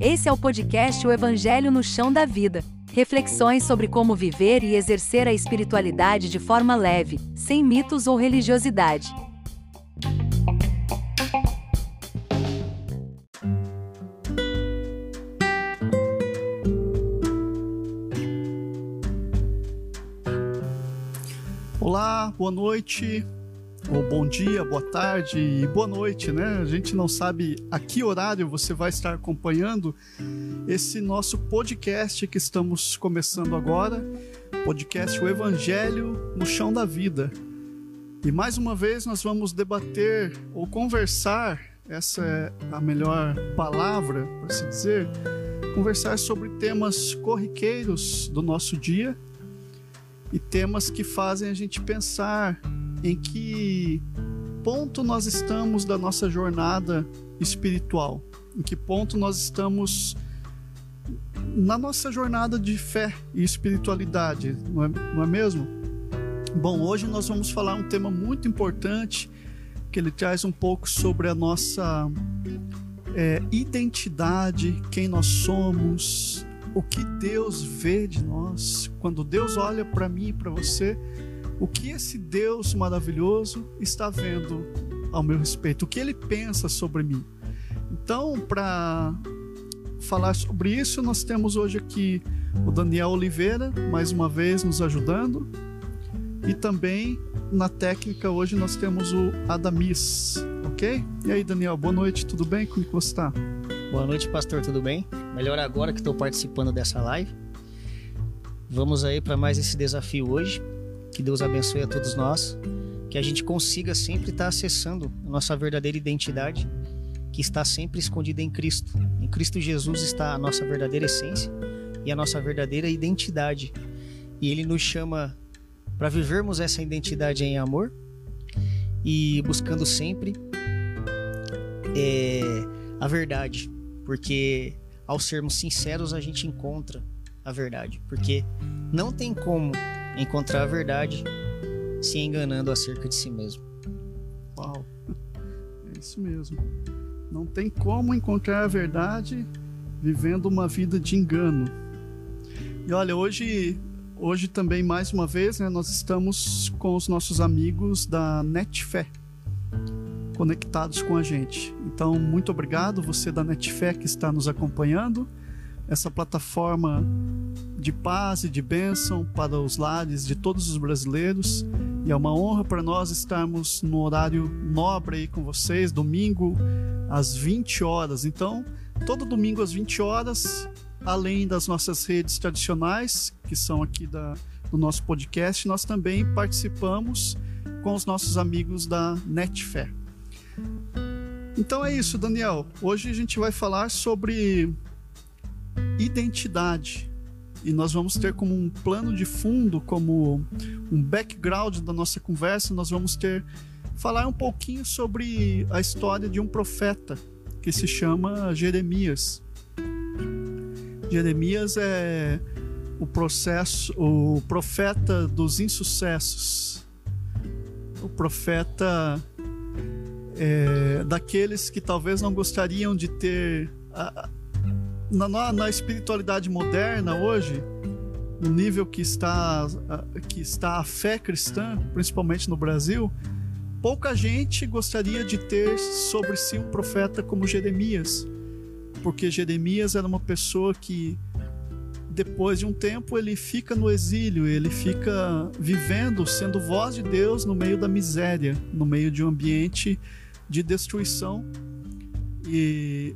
Esse é o podcast O Evangelho no Chão da Vida. Reflexões sobre como viver e exercer a espiritualidade de forma leve, sem mitos ou religiosidade. Olá, boa noite, ou bom dia, boa tarde e boa noite, né? A gente não sabe a que horário você vai estar acompanhando esse nosso podcast que estamos começando agora, podcast O Evangelho no Chão da Vida. E mais uma vez nós vamos debater ou conversar, essa é a melhor palavra para se dizer, conversar sobre temas corriqueiros do nosso dia e temas que fazem a gente pensar em que ponto nós estamos da nossa jornada espiritual, em que ponto nós estamos na nossa jornada de fé e espiritualidade, não é, não é mesmo? Bom, hoje nós vamos falar um tema muito importante que ele traz um pouco sobre a nossa é, identidade, quem nós somos, o que Deus vê de nós. Quando Deus olha para mim e para você, o que esse Deus maravilhoso está vendo ao meu respeito, o que ele pensa sobre mim. Então, para falar sobre isso, nós temos hoje aqui o Daniel Oliveira, mais uma vez nos ajudando, e também na técnica hoje nós temos o Adamis, ok? E aí, Daniel, boa noite, tudo bem? Como você está? Boa noite, pastor, tudo bem? Melhor agora que estou participando dessa live. Vamos aí para mais esse desafio hoje. Que Deus abençoe a todos nós, que a gente consiga sempre estar acessando a nossa verdadeira identidade, que está sempre escondida em Cristo. Em Cristo Jesus está a nossa verdadeira essência e a nossa verdadeira identidade. E Ele nos chama para vivermos essa identidade em amor e buscando sempre é, a verdade, porque ao sermos sinceros a gente encontra a verdade, porque não tem como encontrar a verdade se enganando acerca de si mesmo. Uau, é isso mesmo. Não tem como encontrar a verdade vivendo uma vida de engano. E olha, hoje, hoje também mais uma vez, né, nós estamos com os nossos amigos da Netfé conectados com a gente. Então, muito obrigado você da Netfé que está nos acompanhando. Essa plataforma de paz e de bênção para os lares de todos os brasileiros. E é uma honra para nós estarmos no horário nobre aí com vocês, domingo às 20 horas. Então, todo domingo às 20 horas, além das nossas redes tradicionais, que são aqui da, do nosso podcast, nós também participamos com os nossos amigos da Netfé. Então é isso, Daniel. Hoje a gente vai falar sobre identidade e nós vamos ter como um plano de fundo, como um background da nossa conversa, nós vamos ter falar um pouquinho sobre a história de um profeta que se chama Jeremias. Jeremias é o processo, o profeta dos insucessos, o profeta é, daqueles que talvez não gostariam de ter a, na, na espiritualidade moderna hoje, no nível que está, que está a fé cristã, principalmente no Brasil, pouca gente gostaria de ter sobre si um profeta como Jeremias, porque Jeremias era uma pessoa que depois de um tempo ele fica no exílio, ele fica vivendo, sendo voz de Deus no meio da miséria, no meio de um ambiente de destruição. E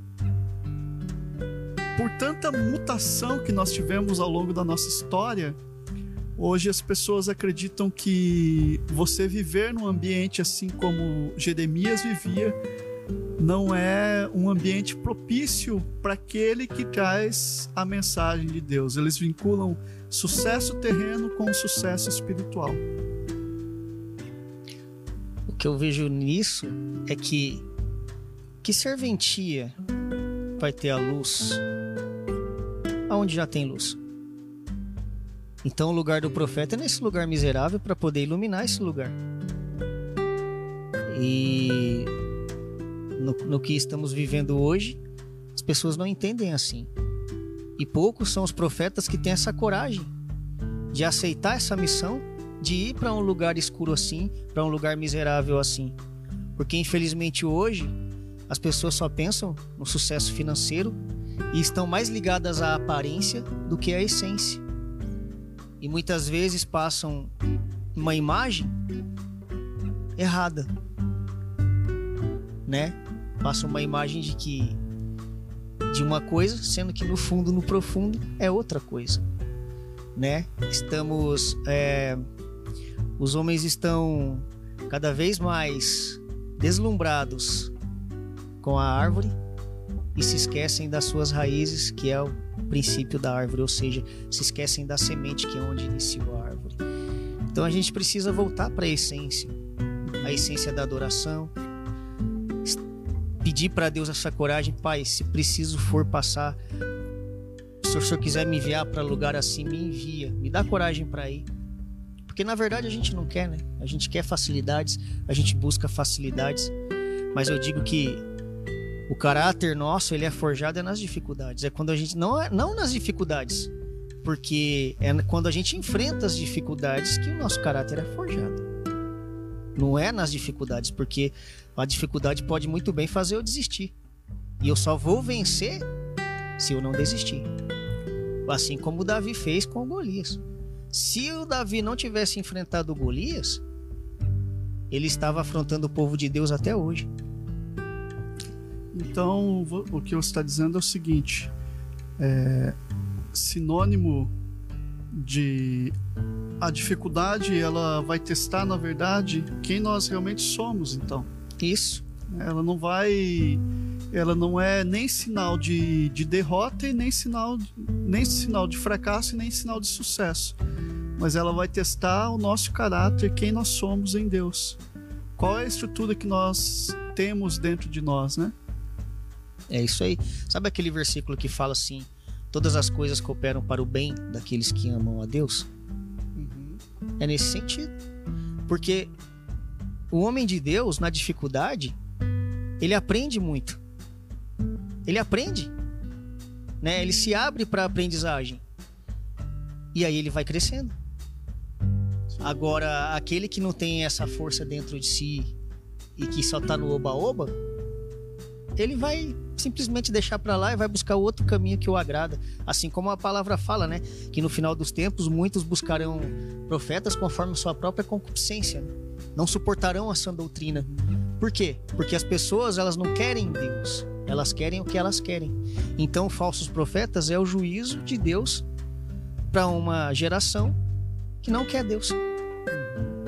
por tanta mutação que nós tivemos ao longo da nossa história, hoje as pessoas acreditam que você viver num ambiente assim como Jeremias vivia não é um ambiente propício para aquele que traz a mensagem de Deus. Eles vinculam sucesso terreno com sucesso espiritual. O que eu vejo nisso é que que serventia vai ter a luz aonde já tem luz. Então o lugar do profeta é nesse lugar miserável para poder iluminar esse lugar. E no, no que estamos vivendo hoje, as pessoas não entendem assim. E poucos são os profetas que têm essa coragem de aceitar essa missão, de ir para um lugar escuro assim, para um lugar miserável assim. Porque infelizmente hoje as pessoas só pensam no sucesso financeiro e estão mais ligadas à aparência do que à essência. E muitas vezes passam uma imagem errada, né? Passam uma imagem de que de uma coisa, sendo que no fundo, no profundo, é outra coisa, né? Estamos, é, os homens estão cada vez mais deslumbrados com a árvore e se esquecem das suas raízes, que é o princípio da árvore, ou seja, se esquecem da semente que é onde iniciou a árvore. Então a gente precisa voltar para a essência, a essência da adoração, pedir para Deus essa coragem, Pai, se preciso for passar, se o Senhor quiser me enviar para lugar assim, me envia, me dá coragem para ir. Porque na verdade a gente não quer, né? A gente quer facilidades, a gente busca facilidades, mas eu digo que o caráter nosso, ele é forjado é nas dificuldades. É quando a gente não é, não nas dificuldades, porque é quando a gente enfrenta as dificuldades que o nosso caráter é forjado. Não é nas dificuldades, porque a dificuldade pode muito bem fazer eu desistir. E eu só vou vencer se eu não desistir. Assim como o Davi fez com o Golias. Se o Davi não tivesse enfrentado o Golias, ele estava afrontando o povo de Deus até hoje. Então, o que você está dizendo é o seguinte: é, sinônimo de a dificuldade, ela vai testar, na verdade, quem nós realmente somos, então. Isso. Ela não vai. Ela não é nem sinal de, de derrota e nem sinal, nem sinal de fracasso e nem sinal de sucesso. Mas ela vai testar o nosso caráter, quem nós somos em Deus. Qual é a estrutura que nós temos dentro de nós, né? É isso aí. Sabe aquele versículo que fala assim: todas as coisas cooperam para o bem daqueles que amam a Deus? Uhum. É nesse sentido. Porque o homem de Deus, na dificuldade, ele aprende muito. Ele aprende. Né? Ele se abre para a aprendizagem. E aí ele vai crescendo. Agora, aquele que não tem essa força dentro de si e que só tá no oba-oba, ele vai simplesmente deixar para lá e vai buscar outro caminho que o agrada. Assim como a palavra fala, né? Que no final dos tempos muitos buscarão profetas conforme sua própria concupiscência. Né? Não suportarão a sã doutrina. Por quê? Porque as pessoas elas não querem Deus. Elas querem o que elas querem. Então, falsos profetas é o juízo de Deus para uma geração que não quer Deus.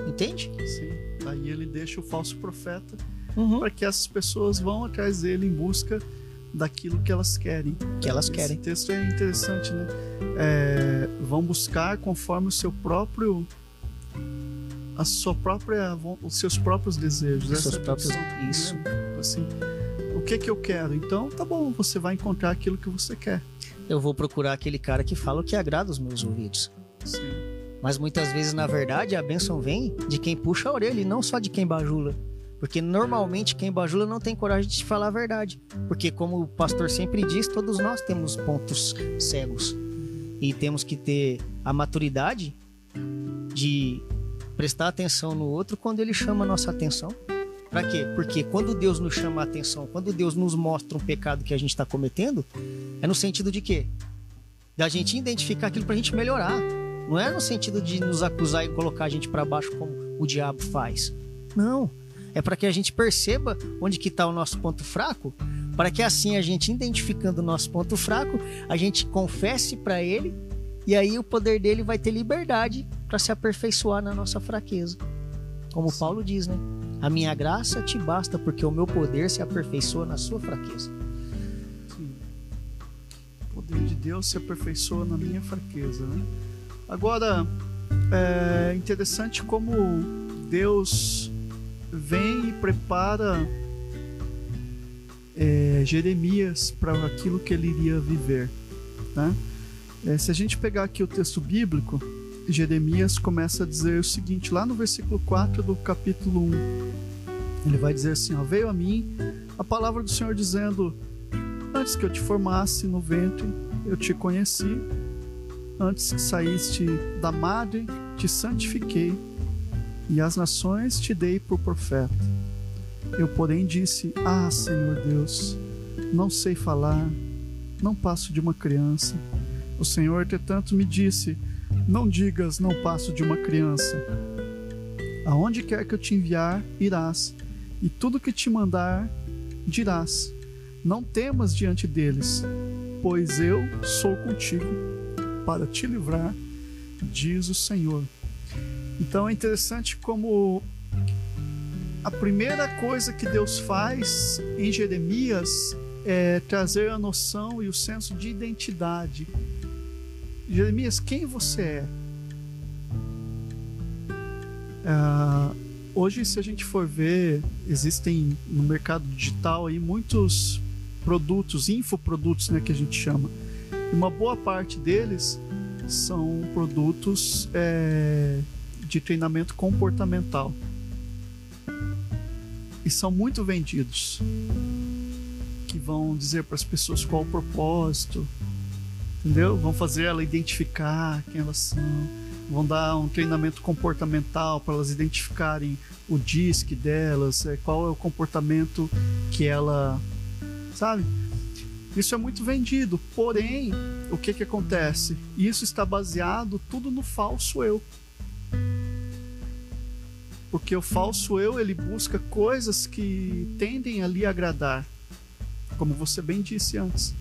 Entende? Sim. Aí ele deixa o falso profeta uhum. para que essas pessoas vão atrás dele em busca daquilo que elas querem. Que elas Esse querem. Esse texto é interessante, né? É, vão buscar conforme o seu próprio a sua própria os seus próprios desejos, os seus próprios né? isso. Né? Assim, o que que eu quero? Então, tá bom, você vai encontrar aquilo que você quer. Eu vou procurar aquele cara que fala o que agrada os meus ouvidos. Sim. Mas muitas vezes, na verdade, a bênção vem de quem puxa a orelha e não só de quem bajula. Porque normalmente quem bajula não tem coragem de falar a verdade. Porque, como o pastor sempre diz, todos nós temos pontos cegos. E temos que ter a maturidade de prestar atenção no outro quando ele chama a nossa atenção. Para quê? Porque quando Deus nos chama a atenção, quando Deus nos mostra um pecado que a gente está cometendo, é no sentido de quê? Da gente identificar aquilo para a gente melhorar. Não é no sentido de nos acusar e colocar a gente para baixo como o diabo faz. Não é para que a gente perceba onde que está o nosso ponto fraco, para que assim a gente identificando o nosso ponto fraco, a gente confesse para ele e aí o poder dele vai ter liberdade para se aperfeiçoar na nossa fraqueza. Como Sim. Paulo diz, né? A minha graça te basta porque o meu poder se aperfeiçoa na sua fraqueza. Sim. O poder de Deus se aperfeiçoa na minha fraqueza, né? Agora, é interessante como Deus vem e prepara é, Jeremias para aquilo que ele iria viver. Né? É, se a gente pegar aqui o texto bíblico, Jeremias começa a dizer o seguinte, lá no versículo 4 do capítulo 1. Ele vai dizer assim: ó, Veio a mim a palavra do Senhor dizendo: Antes que eu te formasse no ventre, eu te conheci. Antes que saíste da madre, te santifiquei, e as nações te dei por profeta. Eu, porém, disse: Ah, Senhor Deus, não sei falar, não passo de uma criança. O Senhor, entretanto, me disse: Não digas, não passo de uma criança. Aonde quer que eu te enviar, irás, e tudo que te mandar, dirás: Não temas diante deles, pois eu sou contigo para te livrar, diz o Senhor. Então é interessante como a primeira coisa que Deus faz em Jeremias é trazer a noção e o senso de identidade. Jeremias, quem você é? Uh, hoje, se a gente for ver, existem no mercado digital aí muitos produtos, infoprodutos, né, que a gente chama. E uma boa parte deles são produtos é, de treinamento comportamental e são muito vendidos que vão dizer para as pessoas qual o propósito, entendeu? Vão fazer ela identificar quem elas são, vão dar um treinamento comportamental para elas identificarem o disque delas, é, qual é o comportamento que ela, sabe? Isso é muito vendido, porém, o que que acontece? Isso está baseado tudo no falso eu. Porque o falso eu, ele busca coisas que tendem a lhe agradar como você bem disse antes.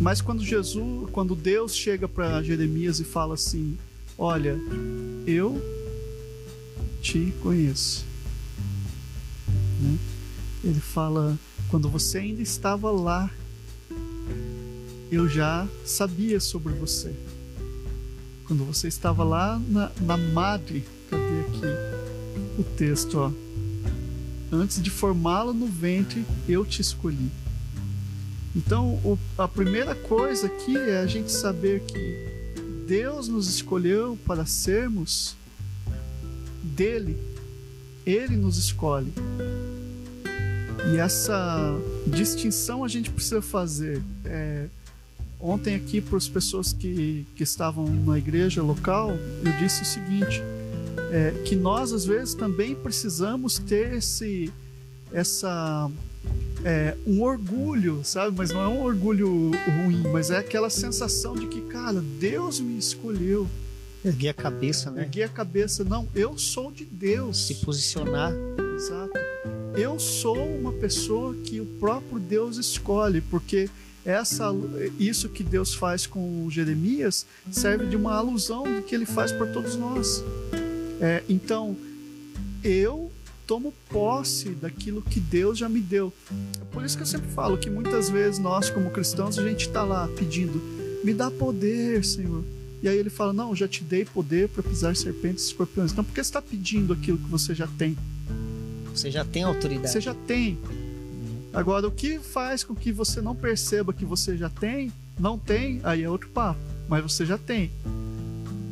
Mas quando Jesus, quando Deus chega para Jeremias e fala assim: Olha, eu te conheço. Né? Ele fala: Quando você ainda estava lá, eu já sabia sobre você. Quando você estava lá na, na madre, cadê aqui o texto? Ó. Antes de formá-lo no ventre, eu te escolhi. Então, o, a primeira coisa aqui é a gente saber que Deus nos escolheu para sermos dele. Ele nos escolhe. E essa distinção a gente precisa fazer. É, ontem, aqui, para as pessoas que, que estavam na igreja local, eu disse o seguinte: é, que nós, às vezes, também precisamos ter esse, essa é, um orgulho, sabe? Mas não é um orgulho ruim, mas é aquela sensação de que, cara, Deus me escolheu. Erguer a cabeça, né? Erguer a cabeça, não, eu sou de Deus. Se posicionar. Exato. Eu sou uma pessoa que o próprio Deus escolhe, porque essa, isso que Deus faz com Jeremias serve de uma alusão do que ele faz por todos nós. É, então, eu tomo posse daquilo que Deus já me deu. É por isso que eu sempre falo que muitas vezes nós, como cristãos, a gente está lá pedindo: me dá poder, Senhor. E aí ele fala: não, já te dei poder para pisar serpentes e escorpiões. Então por que você está pedindo aquilo que você já tem? Você já tem autoridade. Você já tem. Agora, o que faz com que você não perceba que você já tem, não tem, aí é outro papo. Mas você já tem.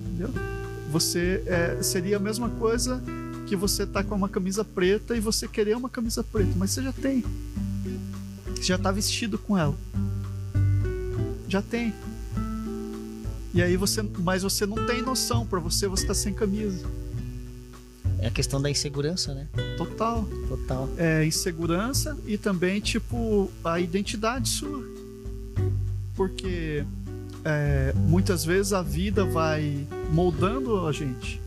Entendeu? Você é, seria a mesma coisa que você tá com uma camisa preta e você querer uma camisa preta, mas você já tem. Você já tá vestido com ela. Já tem. E aí você, mas você não tem noção, para você você tá sem camisa. É a questão da insegurança, né? Total. Total. É insegurança e também tipo a identidade sua. Porque é, muitas vezes a vida vai moldando a gente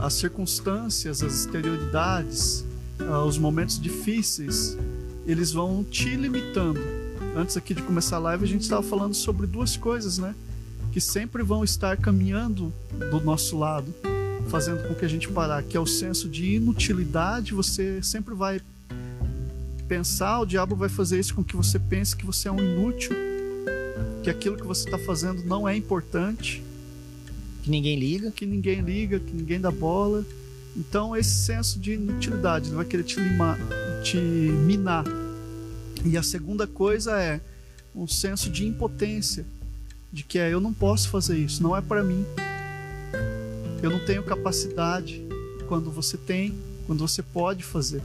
as circunstâncias, as exterioridades, uh, os momentos difíceis, eles vão te limitando. Antes aqui de começar a live, a gente estava falando sobre duas coisas, né? Que sempre vão estar caminhando do nosso lado, fazendo com que a gente parar, que é o senso de inutilidade. Você sempre vai pensar, o diabo vai fazer isso com que você pense que você é um inútil, que aquilo que você está fazendo não é importante que ninguém liga. Que ninguém liga, que ninguém dá bola. Então, esse senso de inutilidade, ele vai querer te, limar, te minar. E a segunda coisa é um senso de impotência, de que é, eu não posso fazer isso, não é para mim. Eu não tenho capacidade quando você tem, quando você pode fazer.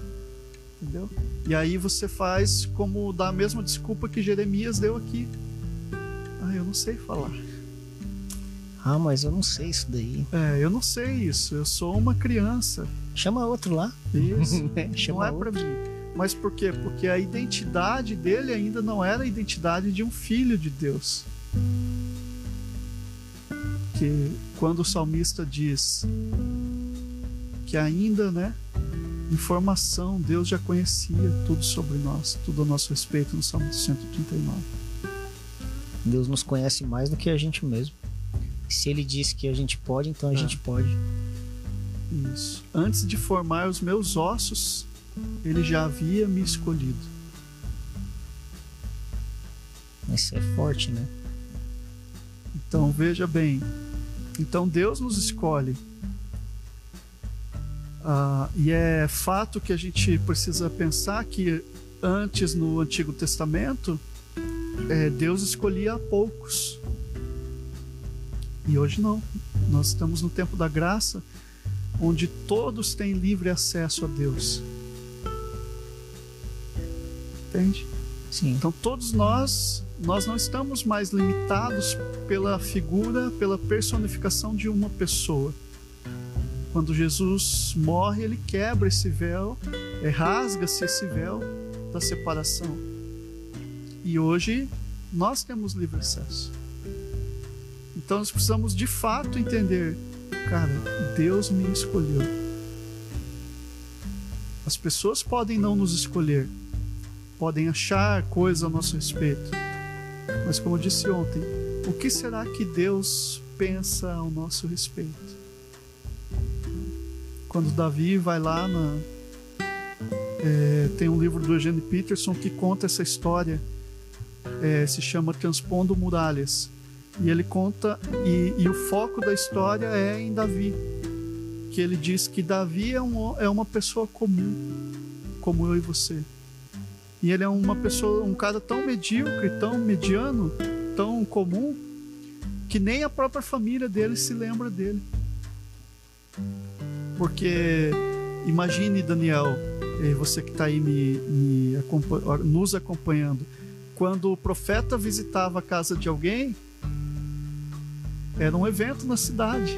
Entendeu? E aí você faz como dá a mesma desculpa que Jeremias deu aqui. Ah, eu não sei falar. Ah, mas eu não sei isso daí. É, eu não sei isso. Eu sou uma criança. Chama outro lá. Isso. É, não Chama é outro. para mim. Mas por quê? Porque a identidade dele ainda não era a identidade de um filho de Deus. Que quando o salmista diz que ainda, né, informação, Deus já conhecia tudo sobre nós, tudo a nosso respeito no Salmo 139. Deus nos conhece mais do que a gente mesmo. Se ele disse que a gente pode, então a É. gente pode. Isso. Antes de formar os meus ossos, ele já havia me escolhido. Isso é forte, né? Então veja bem. Então Deus nos escolhe. Ah, e é fato que a gente precisa pensar que antes no Antigo Testamento eh, Deus escolhia a poucos. E hoje não. Nós estamos no tempo da graça, onde todos têm livre acesso a Deus. Entende? Sim. Então todos nós nós não estamos mais limitados pela figura, pela personificação de uma pessoa. Quando Jesus morre, ele quebra esse véu, é, rasga-se esse véu da separação. E hoje nós temos livre acesso. Então nós precisamos de fato entender, cara, Deus me escolheu. As pessoas podem não nos escolher, podem achar coisas a nosso respeito. Mas como eu disse ontem, o que será que Deus pensa ao nosso respeito? Quando Davi vai lá na. é, tem um livro do Eugene Peterson que conta essa história, é, se chama Transpondo Muralhas. E ele conta, e, e o foco da história é em Davi. Que ele diz que Davi é, um, é uma pessoa comum, como eu e você. E ele é uma pessoa, um cara tão medíocre, tão mediano, tão comum, que nem a própria família dele se lembra dele. Porque imagine, Daniel, eh, você que está aí me, me acompa- nos acompanhando, quando o profeta visitava a casa de alguém, era um evento na cidade.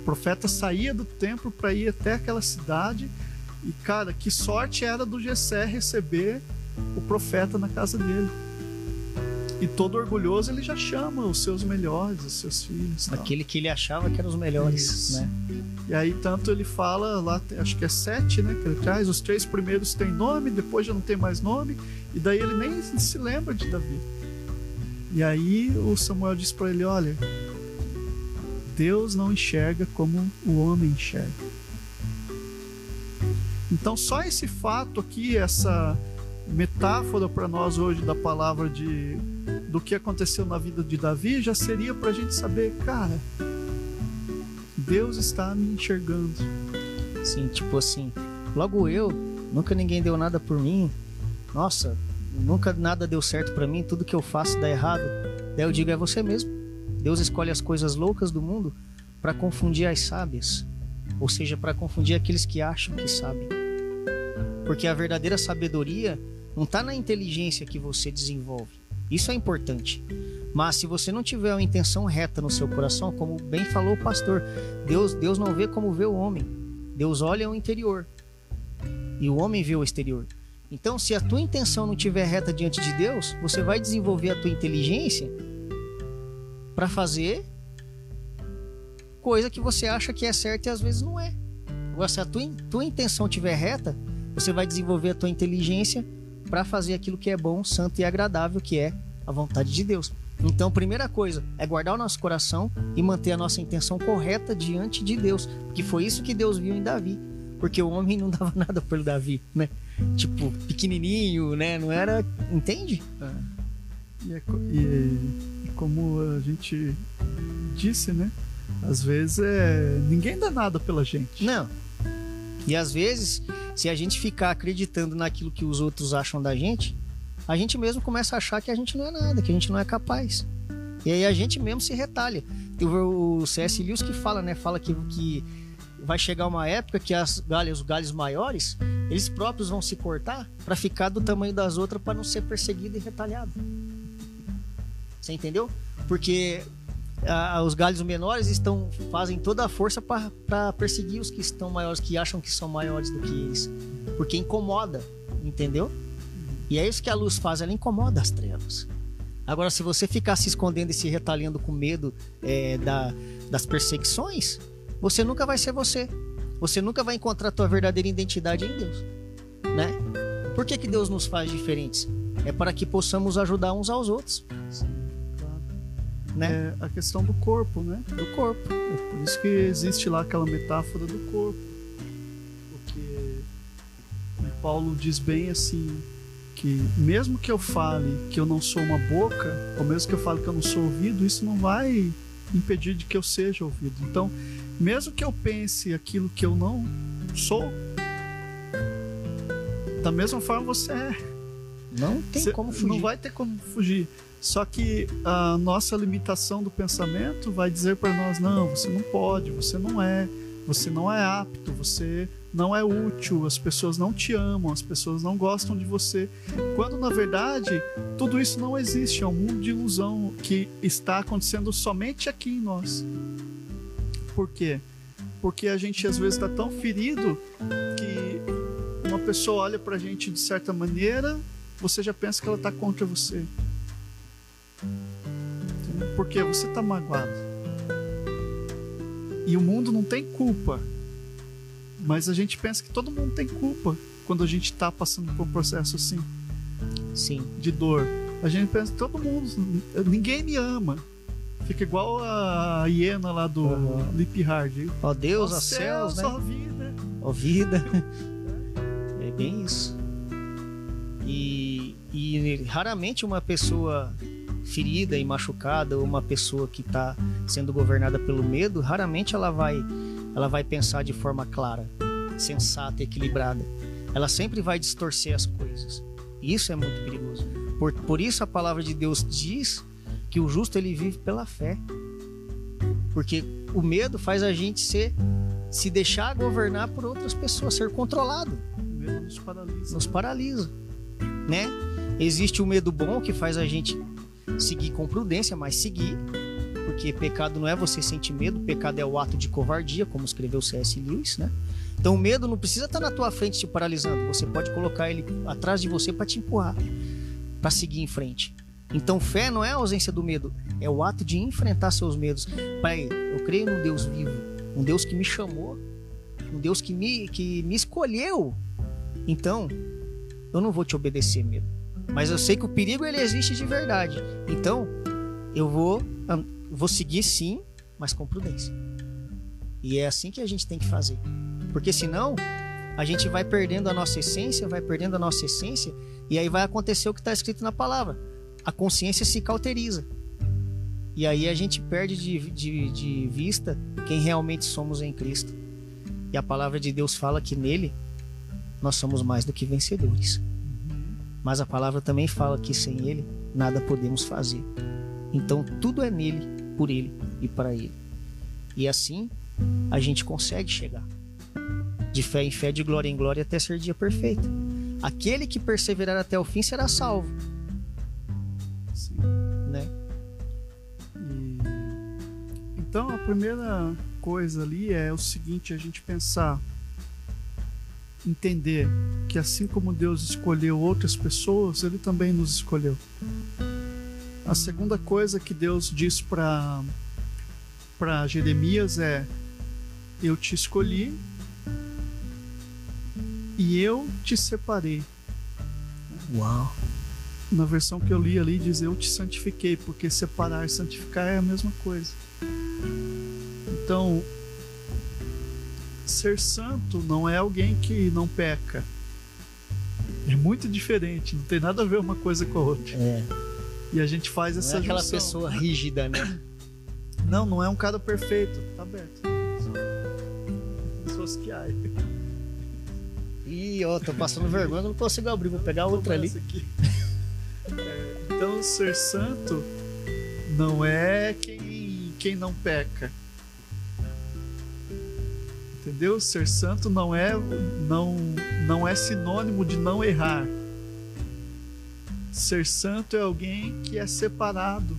O profeta saía do templo para ir até aquela cidade e, cara, que sorte era do Gessé receber o profeta na casa dele. E todo orgulhoso ele já chama os seus melhores, os seus filhos. tal. Aquele que ele achava que eram os melhores, Isso. né? E aí tanto ele fala lá, acho que é sete, né? Que ele traz, os três primeiros têm nome, depois já não tem mais nome, e daí ele nem se lembra de Davi. E aí o Samuel diz para ele, olha, Deus não enxerga como o homem enxerga. Então só esse fato aqui, essa metáfora para nós hoje da palavra de do que aconteceu na vida de Davi já seria para a gente saber, cara, Deus está me enxergando. Assim, tipo assim, logo eu, nunca ninguém deu nada por mim. Nossa, nunca nada deu certo pra mim, tudo que eu faço dá errado. Daí eu digo é você mesmo. Deus escolhe as coisas loucas do mundo pra confundir as sábias, ou seja, pra confundir aqueles que acham que sabem. Porque a verdadeira sabedoria não tá na inteligência que você desenvolve. Isso é importante. Mas se você não tiver uma intenção reta no seu coração, como bem falou o pastor, Deus, Deus não vê como vê o homem. Deus olha o interior. E o homem vê o exterior. Então, se a tua intenção não estiver reta diante de Deus, você vai desenvolver a tua inteligência para fazer coisa que você acha que é certa e às vezes não é. Agora, se a tua, tua intenção estiver reta, você vai desenvolver a tua inteligência para fazer aquilo que é bom, santo e agradável, que é a vontade de Deus. Então, primeira coisa é guardar o nosso coração e manter a nossa intenção correta diante de Deus, porque foi isso que Deus viu em Davi, porque o homem não dava nada pelo Davi, né? Tipo, pequenininho, né? Não era, entende? E, é e- e como a gente disse, né? Às vezes é, ninguém dá nada pela gente. Não. E às vezes, se a gente ficar acreditando naquilo que os outros acham da gente, a gente mesmo começa a achar que a gente não é nada, que a gente não é capaz. E aí a gente mesmo se retalha. O C.S. Lewis que fala, né? Fala que, que vai chegar uma época que as galhas, os galhos maiores, eles próprios vão se cortar para ficar do tamanho das outras para não ser perseguido e retalhado. Você entendeu? Porque os galhos menores estão fazem toda a força para perseguir os que estão maiores, que acham que são maiores do que eles, porque incomoda, entendeu? E é isso que a luz faz, ela incomoda as trevas. Agora, se você ficar se escondendo e se retalhando com medo é, da, das perseguições, você nunca vai ser você. Você nunca vai encontrar a tua verdadeira identidade em Deus, né? Por que, que Deus nos faz diferentes? É para que possamos ajudar uns aos outros. Sim, claro. Né? É a questão do corpo, né? Do corpo. É por isso que existe lá aquela metáfora do corpo. Porque Paulo diz bem assim que mesmo que eu fale que eu não sou uma boca, ou mesmo que eu fale que eu não sou ouvido, isso não vai impedir de que eu seja ouvido. Então, mesmo que eu pense aquilo que eu não sou, da mesma forma você é. Não tem você como fugir. Não vai ter como fugir. Só que a nossa limitação do pensamento vai dizer para nós: não, você não pode, você não é, você não é apto, você não é útil, as pessoas não te amam, as pessoas não gostam de você. Quando na verdade tudo isso não existe, é um mundo de ilusão que está acontecendo somente aqui em nós. Por quê? Porque a gente às vezes está tão ferido que uma pessoa olha para a gente de certa maneira, você já pensa que ela está contra você. Porque você está magoado. E o mundo não tem culpa mas a gente pensa que todo mundo tem culpa quando a gente está passando por um processo assim. Sim. De dor. A gente pensa que todo mundo. Ninguém me ama. Fica igual a hiena lá do uhum. Lip Hard. Ó Deus, ó céus, né? Ó vida. Ó vida. É bem isso. E, e raramente uma pessoa ferida e machucada, ou uma pessoa que está sendo governada pelo medo, raramente ela vai ela vai pensar de forma clara, sensata, equilibrada. Ela sempre vai distorcer as coisas. Isso é muito perigoso. Por, por isso a palavra de Deus diz que o justo ele vive pela fé. Porque o medo faz a gente ser se deixar governar por outras pessoas, ser controlado. O medo nos paralisa. Nos paralisa, né? Existe o medo bom que faz a gente seguir com prudência, mas seguir porque pecado não é você sentir medo, pecado é o ato de covardia, como escreveu C.S. Lewis, né? Então o medo não precisa estar na tua frente te paralisando, você pode colocar ele atrás de você para te empurrar, para seguir em frente. Então fé não é a ausência do medo, é o ato de enfrentar seus medos. Pai, eu creio num Deus vivo, um Deus que me chamou, um Deus que me, que me escolheu. Então, eu não vou te obedecer medo. Mas eu sei que o perigo ele existe de verdade. Então, eu vou vou seguir sim, mas com prudência. E é assim que a gente tem que fazer. Porque senão, a gente vai perdendo a nossa essência, vai perdendo a nossa essência, e aí vai acontecer o que está escrito na palavra. A consciência se cauteriza. E aí a gente perde de, de, de vista quem realmente somos em Cristo. E a palavra de Deus fala que nele nós somos mais do que vencedores. Mas a palavra também fala que sem ele nada podemos fazer. Então tudo é nele por Ele e para Ele. E assim a gente consegue chegar de fé em fé, de glória em glória até ser dia perfeito. Aquele que perseverar até o fim será salvo. Sim. Né? E... Então a primeira coisa ali é o seguinte: a gente pensar, entender que assim como Deus escolheu outras pessoas, Ele também nos escolheu. A segunda coisa que Deus diz para para Jeremias é: Eu te escolhi e eu te separei. Uau! Na versão que eu li ali diz: Eu te santifiquei, porque separar e santificar é a mesma coisa. Então, ser santo não é alguém que não peca. É muito diferente, não tem nada a ver uma coisa com a outra. É. E a gente faz essa não é aquela junção. pessoa rígida, né? Não, não é um cara perfeito. Tá aberto. Pessoas que ai. Ih, ó, tô passando vergonha, não consigo abrir, vou pegar outra ali. É, então, ser santo não é quem, quem não peca. Entendeu? Ser santo não é não não é sinônimo de não errar. Ser santo é alguém que é separado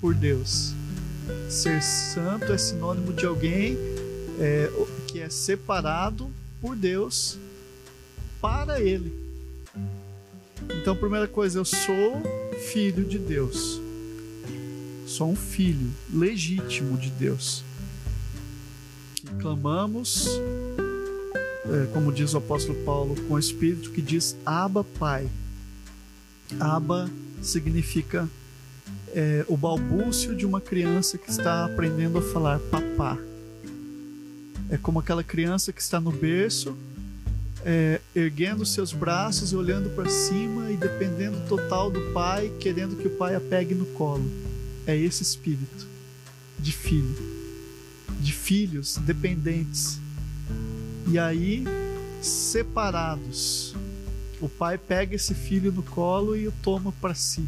por Deus. Ser santo é sinônimo de alguém é, que é separado por Deus para Ele. Então, primeira coisa, eu sou filho de Deus. Sou um filho legítimo de Deus. Que clamamos, é, como diz o apóstolo Paulo, com o Espírito que diz Abba Pai. Abba significa é, o balbúcio de uma criança que está aprendendo a falar papá. É como aquela criança que está no berço, é, erguendo seus braços e olhando para cima e dependendo total do pai, querendo que o pai a pegue no colo. É esse espírito de filho, de filhos dependentes. E aí, separados, o pai pega esse filho no colo e o toma para si.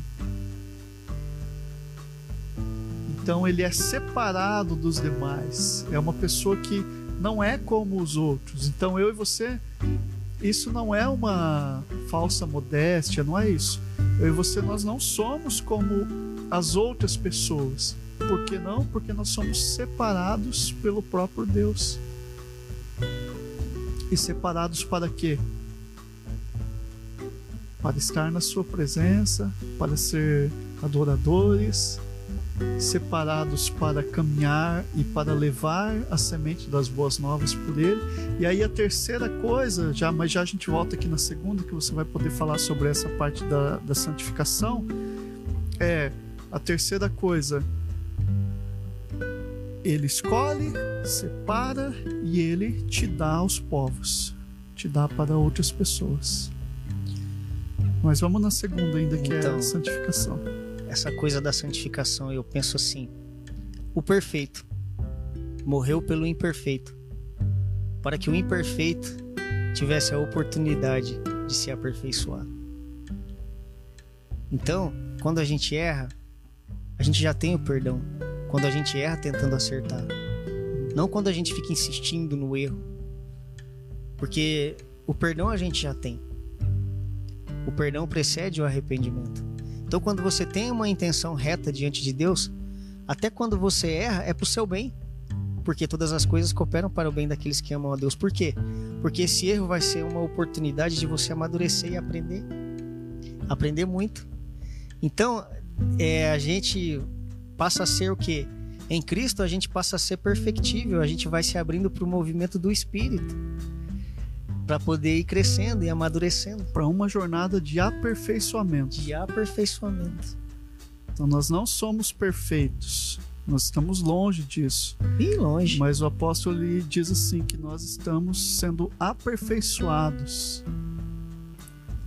Então ele é separado dos demais. É uma pessoa que não é como os outros. Então eu e você, isso não é uma falsa modéstia, não é isso. Eu e você, nós não somos como as outras pessoas. Por que não? Porque nós somos separados pelo próprio Deus. E separados para quê? Para estar na Sua presença, para ser adoradores, separados para caminhar e para levar a semente das boas novas por ele. E aí a terceira coisa, já, mas já a gente volta aqui na segunda, que você vai poder falar sobre essa parte da, da santificação, é a terceira coisa. Ele escolhe, separa e ele te dá aos povos, te dá para outras pessoas. Mas vamos na segunda ainda, que então, é a santificação essa coisa da santificação, eu penso assim: o perfeito morreu pelo imperfeito, para que o imperfeito tivesse a oportunidade de se aperfeiçoar. Então, quando a gente erra, a gente já tem o perdão. Quando a gente erra tentando acertar. Não quando a gente fica insistindo no erro. Porque o perdão a gente já tem. O perdão precede o arrependimento. Então, quando você tem uma intenção reta diante de Deus, até quando você erra, é para o seu bem. Porque todas as coisas cooperam para o bem daqueles que amam a Deus. Por quê? Porque esse erro vai ser uma oportunidade de você amadurecer e aprender. Aprender muito. Então, é, a gente passa a ser o quê? Em Cristo, a gente passa a ser perfectível. A gente vai se abrindo para o movimento do Espírito para poder ir crescendo e amadurecendo. Para uma jornada de aperfeiçoamento. De aperfeiçoamento. Então nós não somos perfeitos. Nós estamos longe disso. Bem longe. Mas o apóstolo lhe diz assim que nós estamos sendo aperfeiçoados.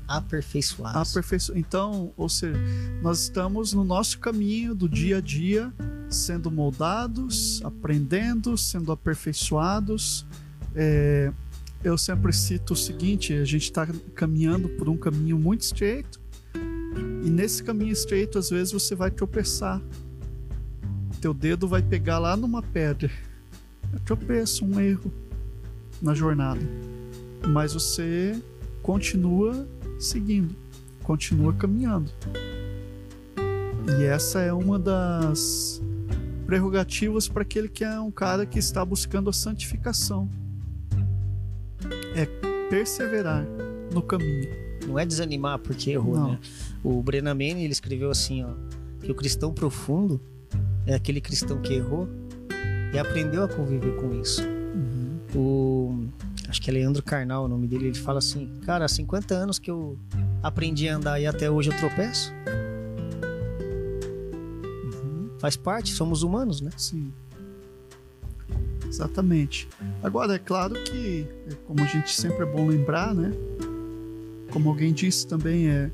Aperfeiçoados. Aperfeiço... Então, ou seja, nós estamos no nosso caminho do dia a dia, sendo moldados, aprendendo, sendo aperfeiçoados, é, eu sempre cito o seguinte: a gente está caminhando por um caminho muito estreito, e nesse caminho estreito, às vezes, você vai tropeçar. Teu dedo vai pegar lá numa pedra. É tropeço, um erro na jornada. Mas você continua seguindo, continua caminhando. E essa é uma das prerrogativas para aquele que é um cara que está buscando a santificação é perseverar no caminho. Não é desanimar porque errou, Não. né? O Brennan Manning, ele escreveu assim, ó, que o cristão profundo é aquele cristão que errou e aprendeu a conviver com isso. Uhum. O acho que é Leandro Carnal o nome dele, ele fala assim: "Cara, há 50 anos que eu aprendi a andar e até hoje eu tropeço". Uhum. Faz parte, somos humanos, né? Sim. Exatamente. Agora, é claro que, é como a gente sempre é bom lembrar, né? Como alguém disse também, é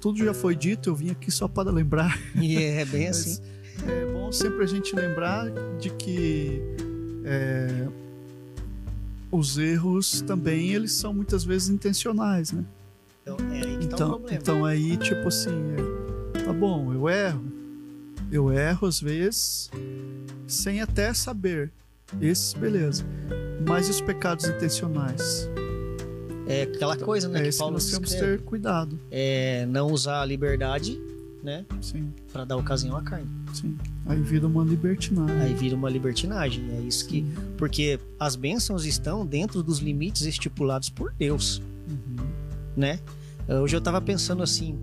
tudo já foi dito, eu vim aqui só para lembrar. E é bem assim. é bom sempre a gente lembrar de que é, os erros também eles são muitas vezes intencionais, né? Então, é aí que então, tá então, problema. então aí tipo assim, é, tá bom, eu erro, eu erro às vezes sem até saber. Esses, beleza. Mas e os pecados intencionais? É aquela coisa, né? é que esse que Paulo nós temos que ter cuidado. É não usar a liberdade, né? Sim, Pra dar ocasião à carne. sim. Aí vira uma libertinagem. Aí vira uma libertinagem. É isso que. Porque as bênçãos estão dentro dos limites estipulados por Deus, Uhum. né? Hoje eu tava pensando assim: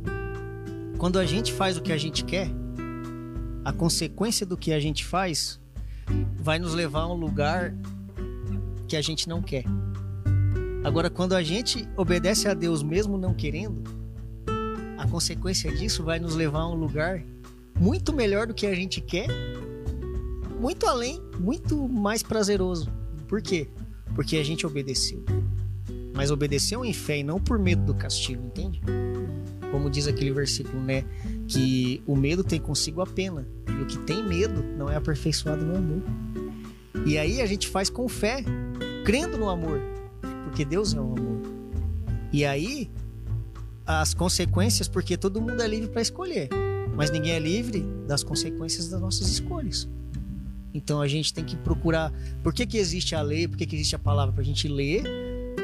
quando a gente faz o que a gente quer, a consequência do que a gente faz vai nos levar a um lugar que a gente não quer. Agora, quando a gente obedece a Deus mesmo não querendo, a consequência disso vai nos levar a um lugar muito melhor do que a gente quer, muito além, muito mais prazeroso. Por quê? Porque a gente obedeceu. Mas obedeceu em fé e não por medo do castigo, entende? Como diz aquele versículo, né? Que o medo tem consigo a pena. E o que tem medo não é aperfeiçoado no amor. E aí a gente faz com fé, crendo no amor. Porque Deus é o amor. E aí as consequências, porque todo mundo é livre para escolher. Mas ninguém é livre das consequências das nossas escolhas. Então a gente tem que procurar. Por que, que existe a lei? Por que, que existe a palavra? Para a gente ler,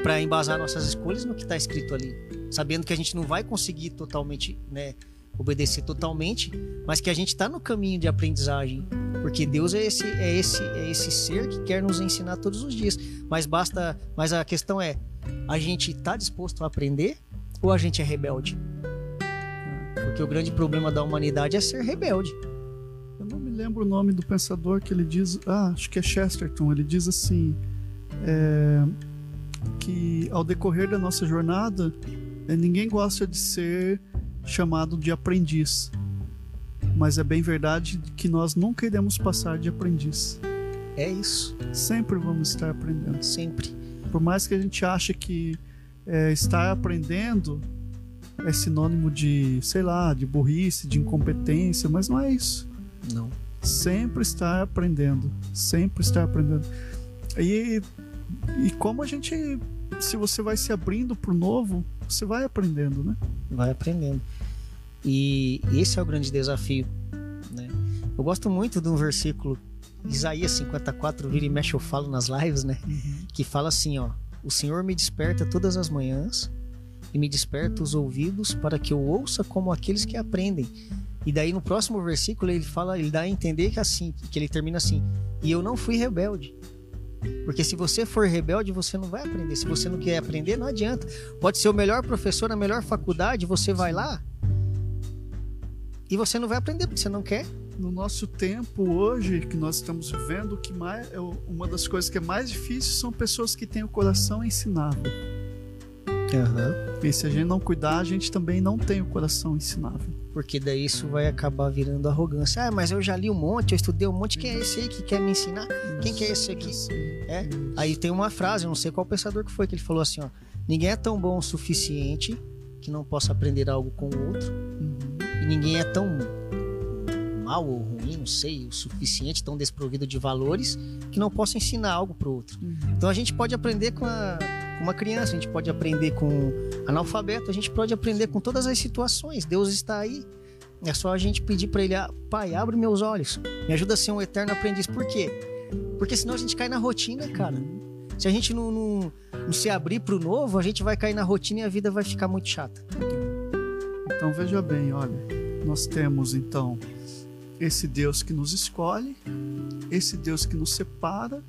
para embasar nossas escolhas no que está escrito ali. Sabendo que a gente não vai conseguir totalmente, né? Obedecer totalmente, mas que a gente está no caminho de aprendizagem. Porque Deus é esse, é, esse, é esse ser que quer nos ensinar todos os dias. Mas basta. Mas a questão é: a gente está disposto a aprender ou a gente é rebelde? Porque o grande problema da humanidade é ser rebelde. Eu não me lembro o nome do pensador que ele diz. Ah, acho que é Chesterton. Ele diz assim: é, que ao decorrer da nossa jornada, é, ninguém gosta de ser chamado de aprendiz. Mas é bem verdade que nós nunca iremos passar de aprendiz. É isso, Sempre vamos estar aprendendo. sempre. Por mais que a gente ache que é, estar aprendendo é sinônimo de, sei lá, de burrice, de incompetência, mas não é isso. Não. Sempre estar aprendendo, sempre estar aprendendo. E, e como a gente, se você vai se abrindo para o novo, você vai aprendendo, né? Vai aprendendo. E esse é o grande desafio. Né? Eu gosto muito de um versículo, Isaías 54, vira e mexe eu falo nas lives, né? Que fala assim, ó. O Senhor me desperta todas as manhãs e me desperta os ouvidos para que eu ouça como aqueles que aprendem. E daí no próximo versículo ele fala, ele dá a entender que assim, que ele termina assim: "E eu não fui rebelde". Porque se você for rebelde, você não vai aprender. Se você não quer aprender, não adianta. Pode ser o melhor professor na melhor faculdade, você vai lá e você não vai aprender porque você não quer. No nosso tempo hoje que nós estamos vivendo, que mais é uma das coisas que é mais difícil são pessoas que têm o coração ensinável. E se a gente não cuidar, a gente também não tem o coração ensinável. Porque daí isso vai acabar virando arrogância. Ah, mas eu já li um monte, eu estudei um monte. Quem é esse aí que quer me ensinar? Quem que é esse aqui? É. Aí tem uma frase, eu não sei qual pensador que foi, que ele falou assim, ó. Ninguém é tão bom o suficiente que não possa aprender algo com o outro. Uhum. E ninguém é tão mal ou ruim, não sei, o suficiente, tão desprovido de valores, que não possa ensinar algo pro outro. Uhum. Então a gente pode aprender com, a- com uma criança, a gente pode aprender com analfabeto, a gente pode aprender com todas as situações. Deus está aí. É só a gente pedir para ele, ah, pai, abre meus olhos, me ajuda a ser um eterno aprendiz. Por quê? Porque senão a gente cai na rotina, cara. Se a gente não, não, não se abrir pro novo, a gente vai cair na rotina e a vida vai ficar muito chata. Então veja bem, olha, nós temos então esse Deus que nos escolhe, esse Deus que nos separa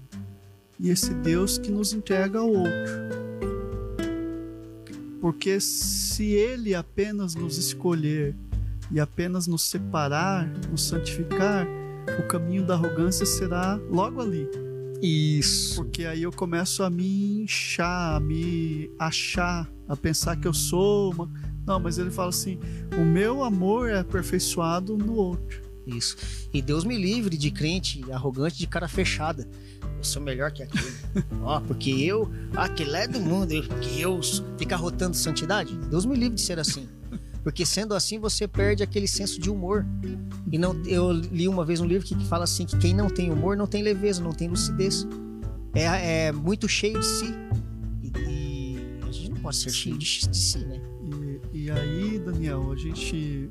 e esse Deus que nos entrega ao outro. Porque se ele apenas nos escolher e apenas nos separar, nos santificar, o caminho da arrogância será logo ali. Isso. Porque aí eu começo a me inchar, a me achar, a pensar que eu sou uma. Não, mas ele fala assim: o meu amor é aperfeiçoado no outro. Isso. E Deus me livre de crente arrogante de cara fechada. Eu sou melhor que aquele. Ó, porque eu, aquele é do mundo, eu, porque eu ficar rotando santidade. Deus me livre de ser assim. Porque sendo assim você perde aquele senso de humor. E não, eu li uma vez um livro que, que fala assim que quem não tem humor não tem leveza, não tem lucidez. É, é muito cheio de si. E, e a gente não pode ser cheio de, de si, né? E, e aí, Daniel, a gente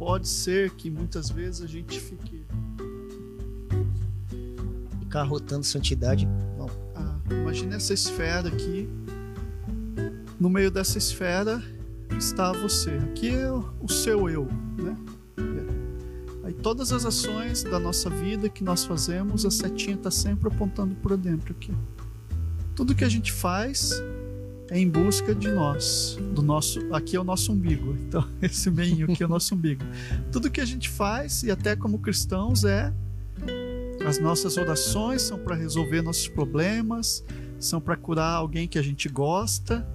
pode ser que muitas vezes a gente fique. Ficar rotando santidade. Não. Ah, Imagine essa esfera aqui. No meio dessa esfera está você. Aqui é o seu eu, né? Aí todas as ações da nossa vida que nós fazemos, a setinha está sempre apontando para dentro aqui. Tudo que a gente faz é em busca de nós, do nosso, aqui é o nosso umbigo. Então esse meio aqui é o nosso umbigo. Tudo que a gente faz e até como cristãos é as nossas orações são para resolver nossos problemas, são para curar alguém que a gente gosta.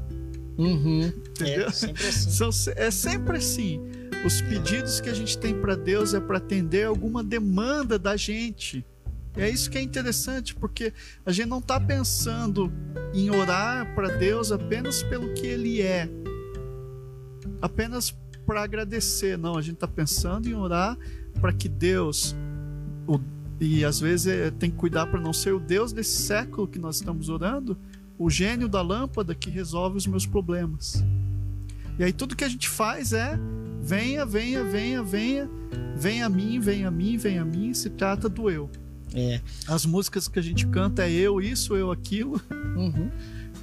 Uhum. Entendeu? É sempre assim. São, é sempre assim. Os pedidos que a gente tem para Deus é para atender alguma demanda da gente. É isso que é interessante, porque a gente não está pensando em orar para Deus apenas pelo que Ele é, apenas para agradecer. Não, a gente está pensando em orar para que Deus, o, e às vezes é, tem que cuidar para não ser o Deus desse século que nós estamos orando, o gênio da lâmpada que resolve os meus problemas. E aí tudo que a gente faz é venha, venha, venha, venha, venha a mim, venha a mim, venha a mim, se trata do eu. É. As músicas que a gente canta é eu isso, eu aquilo, Uhum.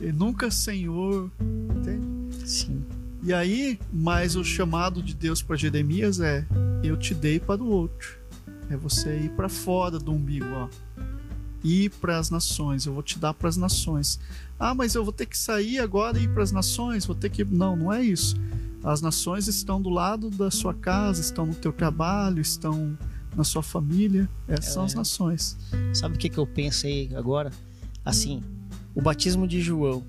e nunca Senhor, entende? Sim. E aí, mas o chamado de Deus para Jeremias é eu te dei para o outro. É você ir para fora do umbigo, ó. Ir para as nações, eu vou te dar para as nações. Ah, mas eu vou ter que sair agora e ir para as nações, vou ter que Não, não é isso. As nações estão do lado da sua casa, estão no teu trabalho, estão na sua família. Essas são as É. nações. Sabe o que, que eu pensei agora? Assim, o batismo de João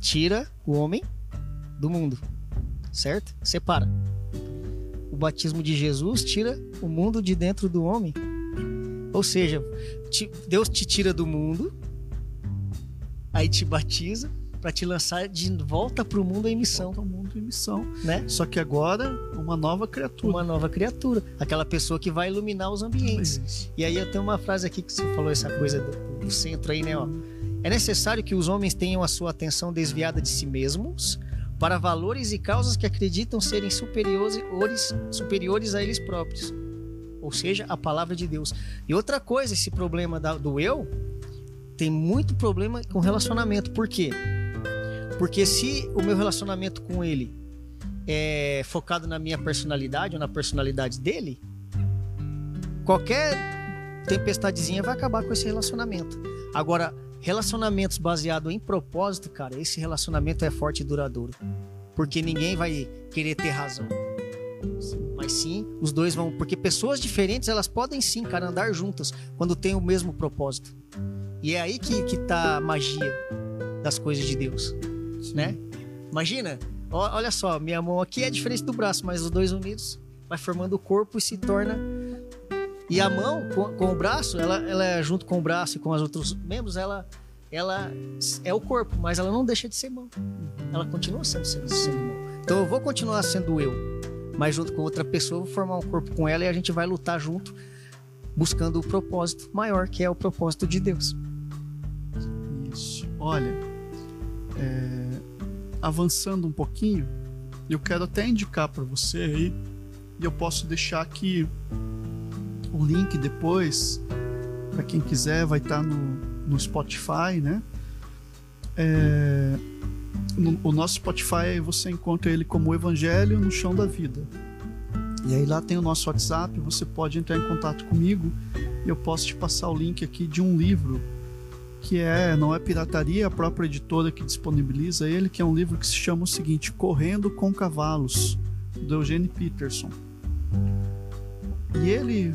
tira o homem do mundo, certo? Separa. O batismo de Jesus tira o mundo de dentro do homem. Ou seja, Deus te tira do mundo, aí te batiza para te lançar de volta para o mundo em missão, Volta ao mundo em missão. né? Só que agora, uma nova criatura. Uma nova criatura, aquela pessoa que vai iluminar os ambientes. Isso. E aí eu tenho uma frase aqui que você falou essa coisa do, do centro aí, né? Ó. É necessário que os homens tenham a sua atenção desviada de si mesmos para valores e causas que acreditam serem superiores, superiores a eles próprios. Ou seja, a palavra de Deus. E outra coisa, esse problema da- do eu tem muito problema com relacionamento. Por quê? Porque se o meu relacionamento com ele é focado na minha personalidade ou na personalidade dele, qualquer tempestadezinha vai acabar com esse relacionamento. Agora, relacionamentos baseados em propósito, cara, esse relacionamento é forte e duradouro. Porque ninguém vai querer ter razão. Mas sim, os dois vão. Porque pessoas diferentes, elas podem sim, cara, andar juntas quando tem o mesmo propósito. E é aí que, que tá a magia das coisas de Deus, né? Imagina, olha só, minha mão aqui é diferente do braço, mas os dois unidos vai formando o corpo e se torna. E a mão com, com o braço, ela, ela é junto com o braço e com os outros membros, ela, ela é o corpo, mas ela não deixa de ser mão. Ela continua sendo, sendo, sendo mão. Então eu vou continuar sendo eu, mas junto com outra pessoa, vou formar um corpo com ela e a gente vai lutar junto, buscando o propósito maior, que é o propósito de Deus. Isso. Olha, é, avançando um pouquinho, eu quero até indicar para você aí, e eu posso deixar aqui o link depois, para quem quiser, vai estar no, no Spotify, né? É, no, o nosso Spotify você encontra ele como Evangelho no Chão da Vida. E aí lá tem o nosso WhatsApp, você pode entrar em contato comigo e eu posso te passar o link aqui de um livro que é não é pirataria, é a própria editora que disponibiliza ele, que é um livro que se chama o seguinte, Correndo com Cavalos, do Eugene Peterson. E ele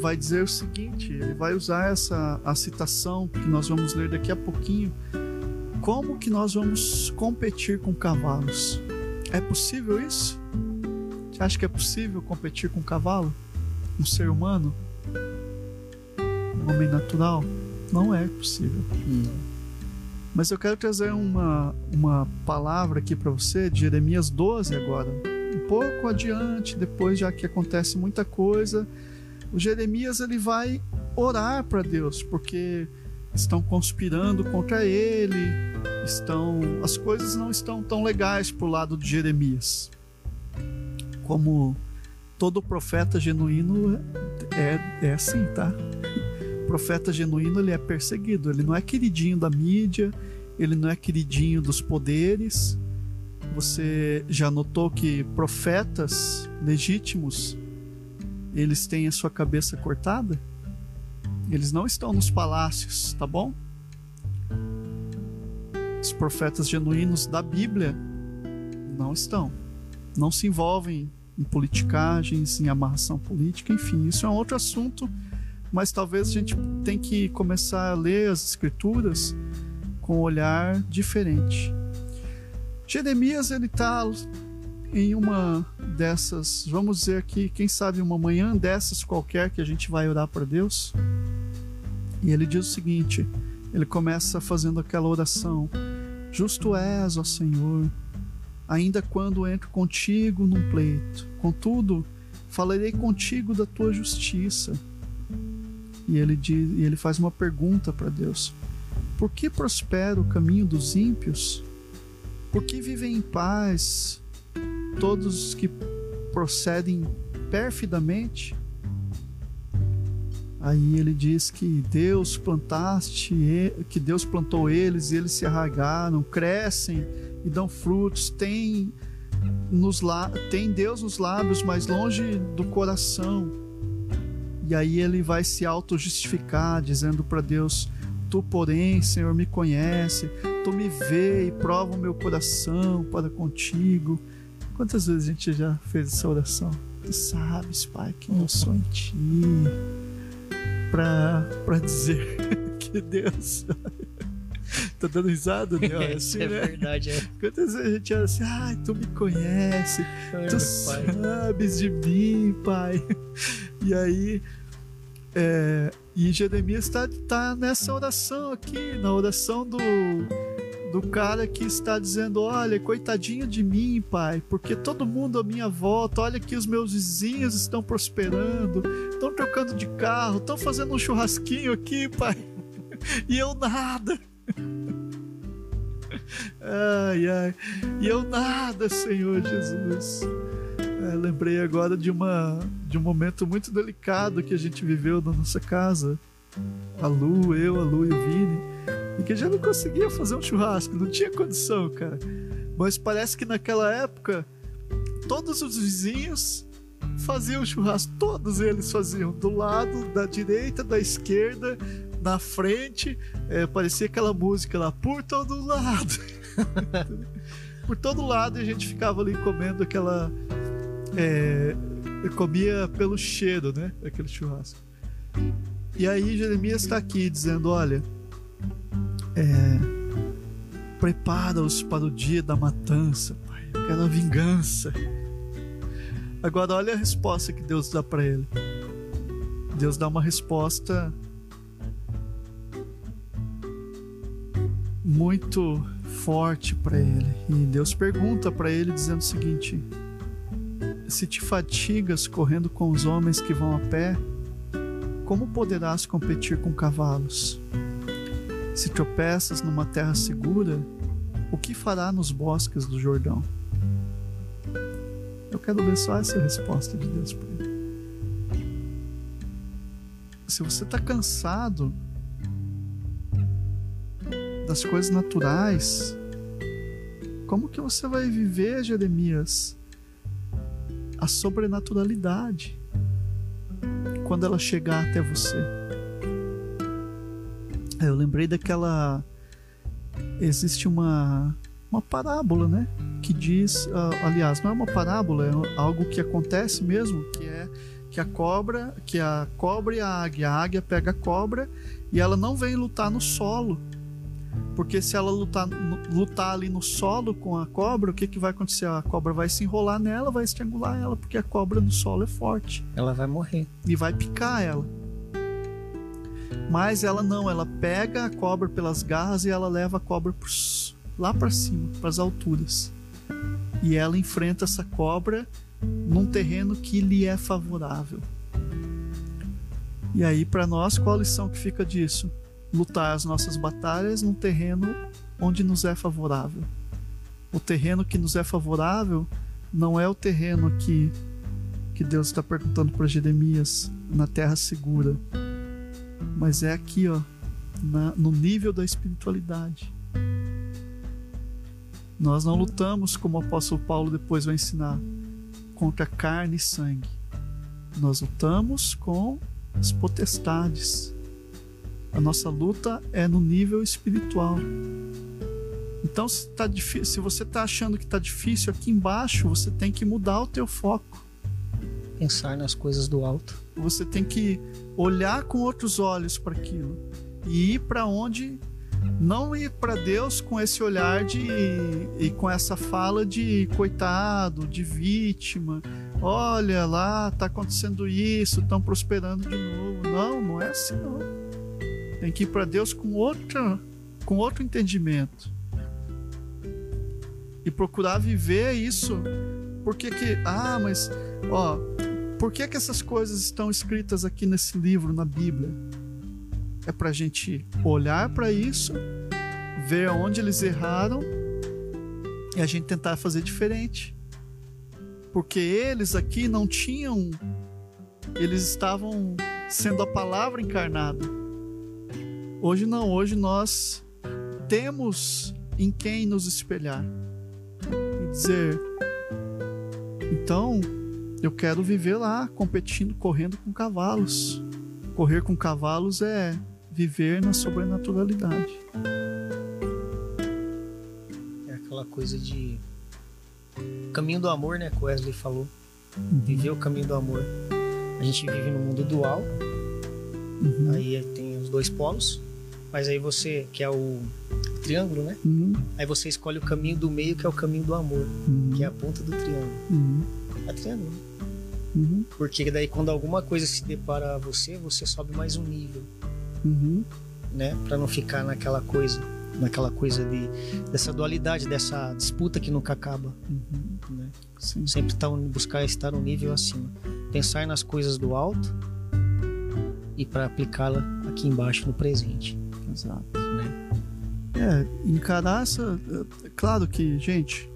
vai dizer o seguinte, ele vai usar essa a citação que nós vamos ler daqui a pouquinho, como que nós vamos competir com cavalos? É possível isso? Você acha que é possível competir com um cavalo? Um ser humano? Um homem natural? Não é possível. Mas eu quero trazer uma, uma palavra aqui para você de Jeremias 12 agora. Um pouco adiante, depois já que acontece muita coisa, o Jeremias ele vai orar para Deus, porque estão conspirando contra ele, estão as coisas não estão tão legais pro lado de Jeremias. Como todo profeta genuíno é, é assim, tá? Profeta genuíno ele é perseguido, ele não é queridinho da mídia, ele não é queridinho dos poderes. Você já notou que profetas legítimos eles têm a sua cabeça cortada? Eles não estão nos palácios, tá bom? Os profetas genuínos da Bíblia não estão. Não se envolvem em politicagens, em amarração política, enfim, isso é um outro assunto, mas talvez a gente tem que começar a ler as escrituras com um olhar diferente. Jeremias ele está em uma dessas, vamos dizer aqui, quem sabe uma manhã dessas qualquer que a gente vai orar para Deus. E ele diz o seguinte: ele começa fazendo aquela oração: Justo és, ó Senhor, ainda quando entro contigo num pleito. Contudo, falarei contigo da tua justiça. E ele, diz, e ele faz uma pergunta para Deus: Por que prospera o caminho dos ímpios? Por que vivem em paz todos os que procedem perfidamente? Aí ele diz que Deus plantaste, que Deus plantou eles e eles se arragaram, crescem e dão frutos, tem nos tem Deus nos lábios, mas longe do coração. E aí ele vai se auto justificar, dizendo para Deus: Tu, porém, Senhor, me conhece, tu me vê e prova o meu coração para contigo. Quantas vezes a gente já fez essa oração? Tu sabes, Pai, que eu sou em ti. Para dizer que Deus tá dando risada, né? É, assim, é né? verdade, é. Quantas vezes a gente olha assim, ai, tu me conhece, Ai, tu sabes de mim, pai. E aí, é, e Jeremias está tá nessa oração aqui, na oração do, do cara que está dizendo: Olha, coitadinho de mim, pai, porque todo mundo à minha volta, olha que os meus vizinhos estão prosperando, estão trocando de carro, estão fazendo um churrasquinho aqui, pai, e eu nada. Ai, ai. E eu nada, Senhor Jesus. É, lembrei agora de, uma, de um momento muito delicado que a gente viveu na nossa casa. A Lu, eu, a Lu e o Vini. E que a gente não conseguia fazer um churrasco, não tinha condição, cara. Mas parece que naquela época, todos os vizinhos faziam churrasco, todos eles faziam, do lado, da direita, da esquerda, na frente, é, parecia aquela música lá, por todo lado. por todo lado a gente ficava ali comendo aquela. É, comia pelo cheiro, né? Aquele churrasco. E aí Jeremias está aqui dizendo: olha, é, prepara-os para o dia da matança, pai. A vingança. Agora olha a resposta que Deus dá para ele. Deus dá uma resposta muito forte para ele. E Deus pergunta para ele dizendo o seguinte: Se te fatigas correndo com os homens que vão a pé, como poderás competir com cavalos? Se tropeças numa terra segura, o que fará nos bosques do Jordão? Eu quero ler só essa resposta de Deus para ele. Se você está cansado das coisas naturais, como que você vai viver, Jeremias, a sobrenaturalidade quando ela chegar até você? Eu lembrei daquela. Existe uma, uma parábola, né? Que diz. Uh, aliás, não é uma parábola, é algo que acontece mesmo, que é que a cobra, que a cobra e a águia, a águia pega a cobra e ela não vem lutar no solo, porque se ela lutar, lutar ali no solo com a cobra, o que, que vai acontecer? A cobra vai se enrolar nela, vai estrangular ela, porque a cobra no solo é forte. Ela vai morrer. E vai picar ela. Mas ela não, ela pega a cobra pelas garras e ela leva a cobra lá para cima, para as alturas. E ela enfrenta essa cobra num terreno que lhe é favorável. E aí, para nós, qual a lição que fica disso? Lutar as nossas batalhas num terreno onde nos é favorável. O terreno que nos é favorável não é o terreno que, que Deus está perguntando para Jeremias na terra segura. mas é aqui, ó, na, no nível da espiritualidade. Nós não lutamos, como o apóstolo Paulo depois vai ensinar, contra carne e sangue. Nós lutamos com as potestades. A nossa luta é no nível espiritual. Então, se, tá difícil, se você está achando que está difícil aqui embaixo, você tem que mudar o teu foco. Pensar nas coisas do alto. Você tem que olhar com outros olhos para aquilo e ir para onde não ir para Deus com esse olhar de e com essa fala de coitado, de vítima. Olha lá, tá acontecendo isso, estão prosperando de novo. Não, não é assim não. Tem que ir para Deus com outra, com outro entendimento e procurar viver isso. Por que que, ah, mas ó, por que que essas coisas estão escritas aqui nesse livro na Bíblia? É para a gente olhar para isso, ver onde eles erraram e a gente tentar fazer diferente. Porque eles aqui não tinham, eles estavam sendo a palavra encarnada. Hoje não, hoje nós temos em quem nos espelhar e dizer: então eu quero viver lá, competindo, correndo com cavalos. Correr com cavalos é viver na sobrenaturalidade. É aquela coisa de caminho do amor, né? Que Wesley falou. Uhum. Viver o caminho do amor. A gente vive no mundo dual. Uhum. Aí tem os dois polos. Mas aí você, que é o triângulo, né? Uhum. Aí você escolhe o caminho do meio, que é o caminho do amor, uhum. que é a ponta do triângulo. Uhum. É triângulo. Né? Uhum. Porque daí quando alguma coisa se depara a você, você sobe mais um nível uhum. né? Para não ficar naquela coisa, naquela coisa de dessa dualidade, dessa disputa que nunca acaba, uhum. né? Sempre tá, buscar estar um nível acima, pensar nas coisas do alto e para aplicá-la aqui embaixo no presente. Exato. Né? É, encarar essa. É, claro que, gente,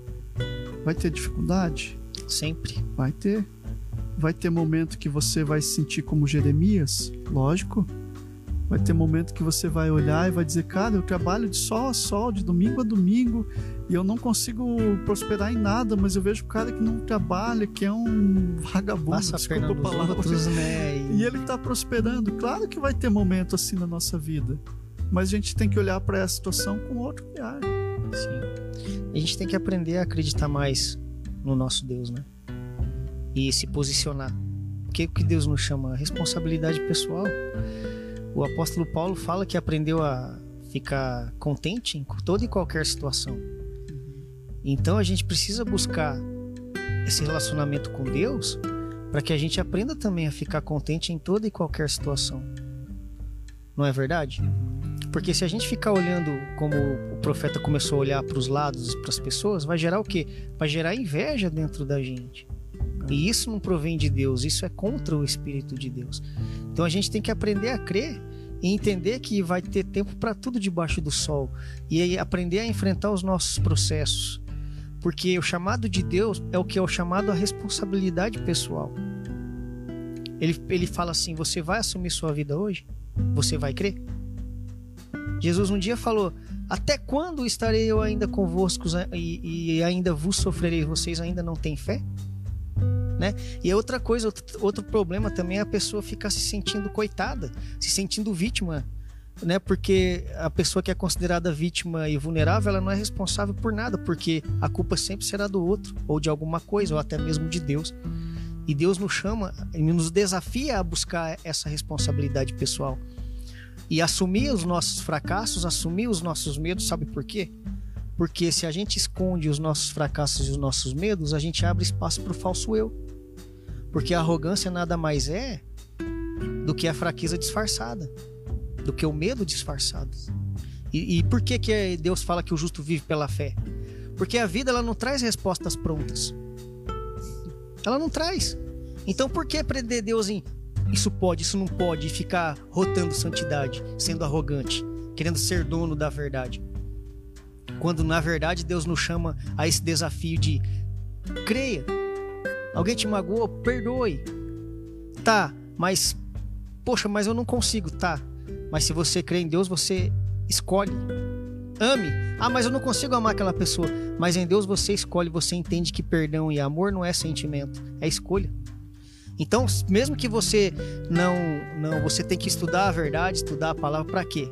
vai ter dificuldade. Sempre. Vai ter. Vai ter momento que você vai se sentir como Jeremias, lógico. Vai ter momento que você vai olhar e vai dizer, cara, eu trabalho de sol a sol, de domingo a domingo, e eu não consigo prosperar em nada, mas eu vejo o cara que não trabalha, que é um vagabundo, Passa desculpa a palavra. Outros, né? E... e ele está prosperando. Claro que vai ter momento assim na nossa vida, mas a gente tem que olhar para essa situação com outro olhar. Sim. A gente tem que aprender a acreditar mais no nosso Deus, né? E se posicionar. O que Deus nos chama? Responsabilidade pessoal. O apóstolo Paulo fala que aprendeu a ficar contente em toda e qualquer situação. Então a gente precisa buscar esse relacionamento com Deus para que a gente aprenda também a ficar contente em toda e qualquer situação. Não é verdade? Porque se a gente ficar olhando como o profeta começou a olhar para os lados, para as pessoas, vai gerar o quê? Vai gerar inveja dentro da gente. E isso não provém de Deus, isso é contra o Espírito de Deus. Então a gente tem que aprender a crer e entender que vai ter tempo para tudo debaixo do sol e aprender a enfrentar os nossos processos. Porque o chamado de Deus é o que é o chamado à responsabilidade pessoal. Ele, ele fala assim: Você vai assumir sua vida hoje? Você vai crer? Jesus um dia falou: Até quando estarei eu ainda convosco e, e ainda vos sofrerei? Vocês ainda não têm fé? né? E outra coisa, outro, problema também é a pessoa ficar se sentindo coitada, se sentindo vítima, né? Porque a pessoa que é considerada vítima e vulnerável, ela não é responsável por nada, porque a culpa sempre será do outro, ou de alguma coisa, ou até mesmo de Deus. E Deus nos chama, nos desafia a buscar essa responsabilidade pessoal. E assumir os nossos fracassos, assumir os nossos medos, sabe por quê? Porque se a gente esconde os nossos fracassos e os nossos medos, a gente abre espaço para o falso eu. Porque a arrogância nada mais é do que a fraqueza disfarçada, do que o medo disfarçado. E, e por que, que Deus fala que o justo vive pela fé? Porque a vida ela não traz respostas prontas. Ela não traz. Então por que prender Deus em isso pode, isso não pode e ficar rotando santidade, sendo arrogante, querendo ser dono da verdade? Quando na verdade Deus nos chama a esse desafio de creia. Alguém te magoou? Perdoe. Tá, mas poxa, mas eu não consigo, tá? Mas se você crê em Deus, você escolhe. Ame. Ah, mas eu não consigo amar aquela pessoa. Mas em Deus você escolhe, você entende que perdão e amor não é sentimento, é escolha. Então, mesmo que você não, não, você tem que estudar a verdade, estudar a palavra para quê?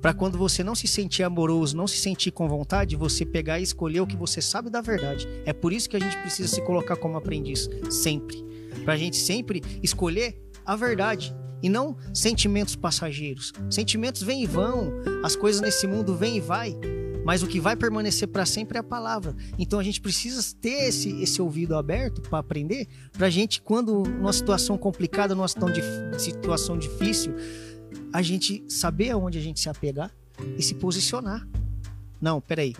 Para quando você não se sentir amoroso, não se sentir com vontade, você pegar e escolher o que você sabe da verdade. É por isso que a gente precisa se colocar como aprendiz sempre, para a gente sempre escolher a verdade e não sentimentos passageiros. Sentimentos vêm e vão, as coisas nesse mundo vêm e vai, mas o que vai permanecer para sempre é a palavra. Então a gente precisa ter esse, esse ouvido aberto para aprender, para a gente, quando numa situação complicada, numa situação difícil, a gente saber aonde a gente se apegar e se posicionar. Não, peraí.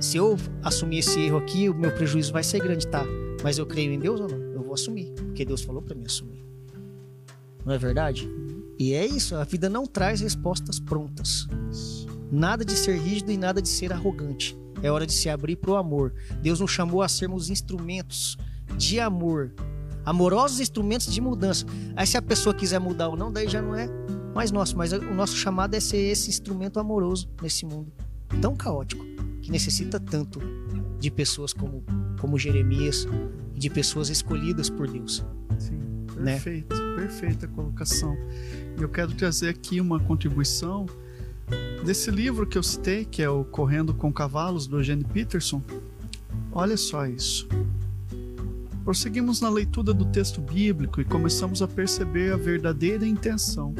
Se eu assumir esse erro aqui, o meu prejuízo vai ser grande, tá? Mas eu creio em Deus ou não? Eu vou assumir, porque Deus falou para mim assumir. Não é verdade? E é isso, a vida não traz respostas prontas. Nada de ser rígido e nada de ser arrogante. É hora de se abrir para o amor. Deus nos chamou a sermos instrumentos de amor, amorosos instrumentos de mudança. Aí se a pessoa quiser mudar ou não, daí já não é mais nosso, mas o nosso chamado é ser esse instrumento amoroso nesse mundo tão caótico, que necessita tanto de pessoas como, como Jeremias, de pessoas escolhidas por Deus. Sim, né? perfeito, né? perfeita colocação. Eu quero trazer aqui uma contribuição Desse livro que eu citei, que é o Correndo com Cavalos, do Eugene Peterson, olha só isso. Prosseguimos na leitura do texto bíblico e começamos a perceber a verdadeira intenção.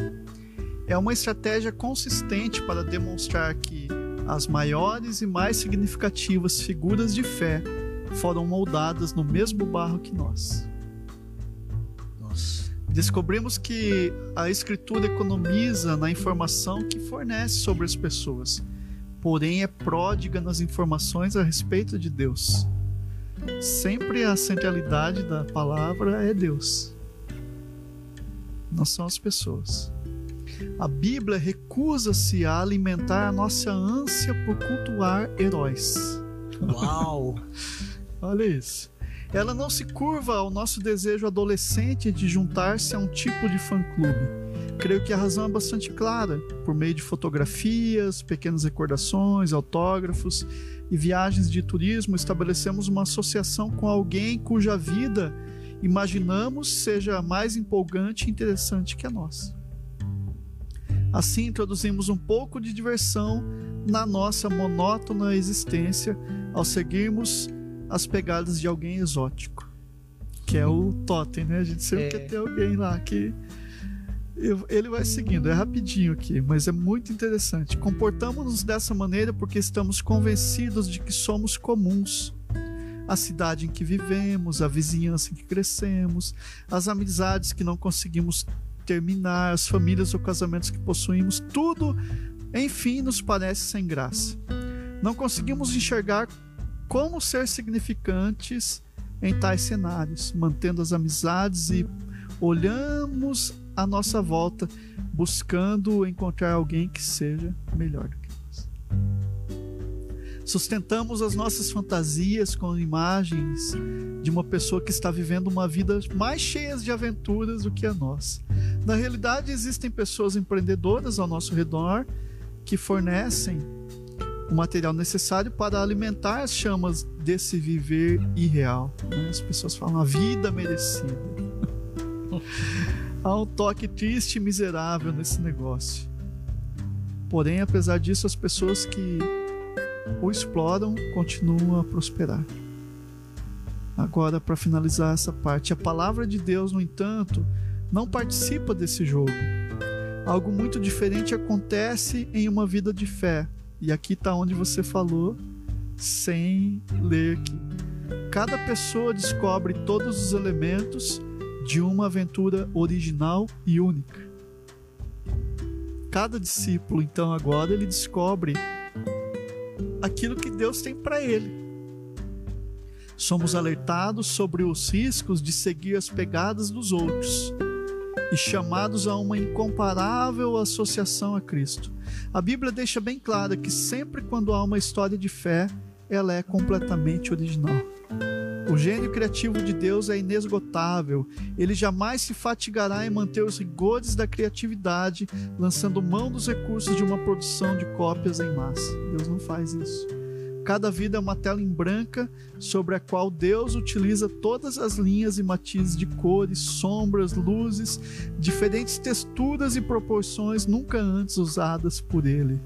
É uma estratégia consistente para demonstrar que as maiores e mais significativas figuras de fé foram moldadas no mesmo barro que nós. Descobrimos que a escritura economiza na informação que fornece sobre as pessoas, porém é pródiga nas informações a respeito de Deus. Sempre a centralidade da palavra é Deus, não são as pessoas. A Bíblia recusa-se a alimentar a nossa ânsia por cultuar heróis. Uau! Olha isso. Ela não se curva ao nosso desejo adolescente de juntar-se a um tipo de fã-clube. Creio que a razão é bastante clara, por meio de fotografias, pequenas recordações, autógrafos e viagens de turismo, estabelecemos uma associação com alguém cuja vida imaginamos seja mais empolgante e interessante que a nossa. Assim, introduzimos um pouco de diversão na nossa monótona existência ao seguirmos as pegadas de alguém exótico. Que é o totem, né? A gente sempre é. quer ter alguém lá que. Ele vai seguindo, é rapidinho aqui, mas é muito interessante. Comportamos-nos dessa maneira porque estamos convencidos de que somos comuns. A cidade em que vivemos, a vizinhança em que crescemos, as amizades que não conseguimos terminar, as famílias ou casamentos que possuímos, tudo, enfim, nos parece sem graça. Não conseguimos enxergar como ser significantes em tais cenários, mantendo as amizades e olhamos à nossa volta, buscando encontrar alguém que seja melhor do que nós. Sustentamos as nossas fantasias com imagens de uma pessoa que está vivendo uma vida mais cheia de aventuras do que a nossa. Na realidade, existem pessoas empreendedoras ao nosso redor que fornecem o material necessário para alimentar as chamas desse viver irreal. Né? As pessoas falam a vida merecida. Há um toque triste e miserável nesse negócio. Porém, apesar disso, as pessoas que o exploram continuam a prosperar. Agora, para finalizar essa parte, a palavra de Deus, no entanto, não participa desse jogo. Algo muito diferente acontece em uma vida de fé, e aqui está onde você falou, sem ler que cada pessoa descobre todos os elementos de uma aventura original e única. Cada discípulo, então, agora ele descobre aquilo que Deus tem para ele. Somos alertados sobre os riscos de seguir as pegadas dos outros e chamados a uma incomparável associação a Cristo. A Bíblia deixa bem claro que sempre quando há uma história de fé, ela é completamente original. O gênio criativo de Deus é inesgotável. Ele jamais se fatigará em manter os rigores da criatividade, lançando mão dos recursos de uma produção de cópias em massa. Deus não faz isso. Cada vida é uma tela em branca sobre a qual Deus utiliza todas as linhas e matizes de cores, sombras, luzes, diferentes texturas e proporções nunca antes usadas por Ele.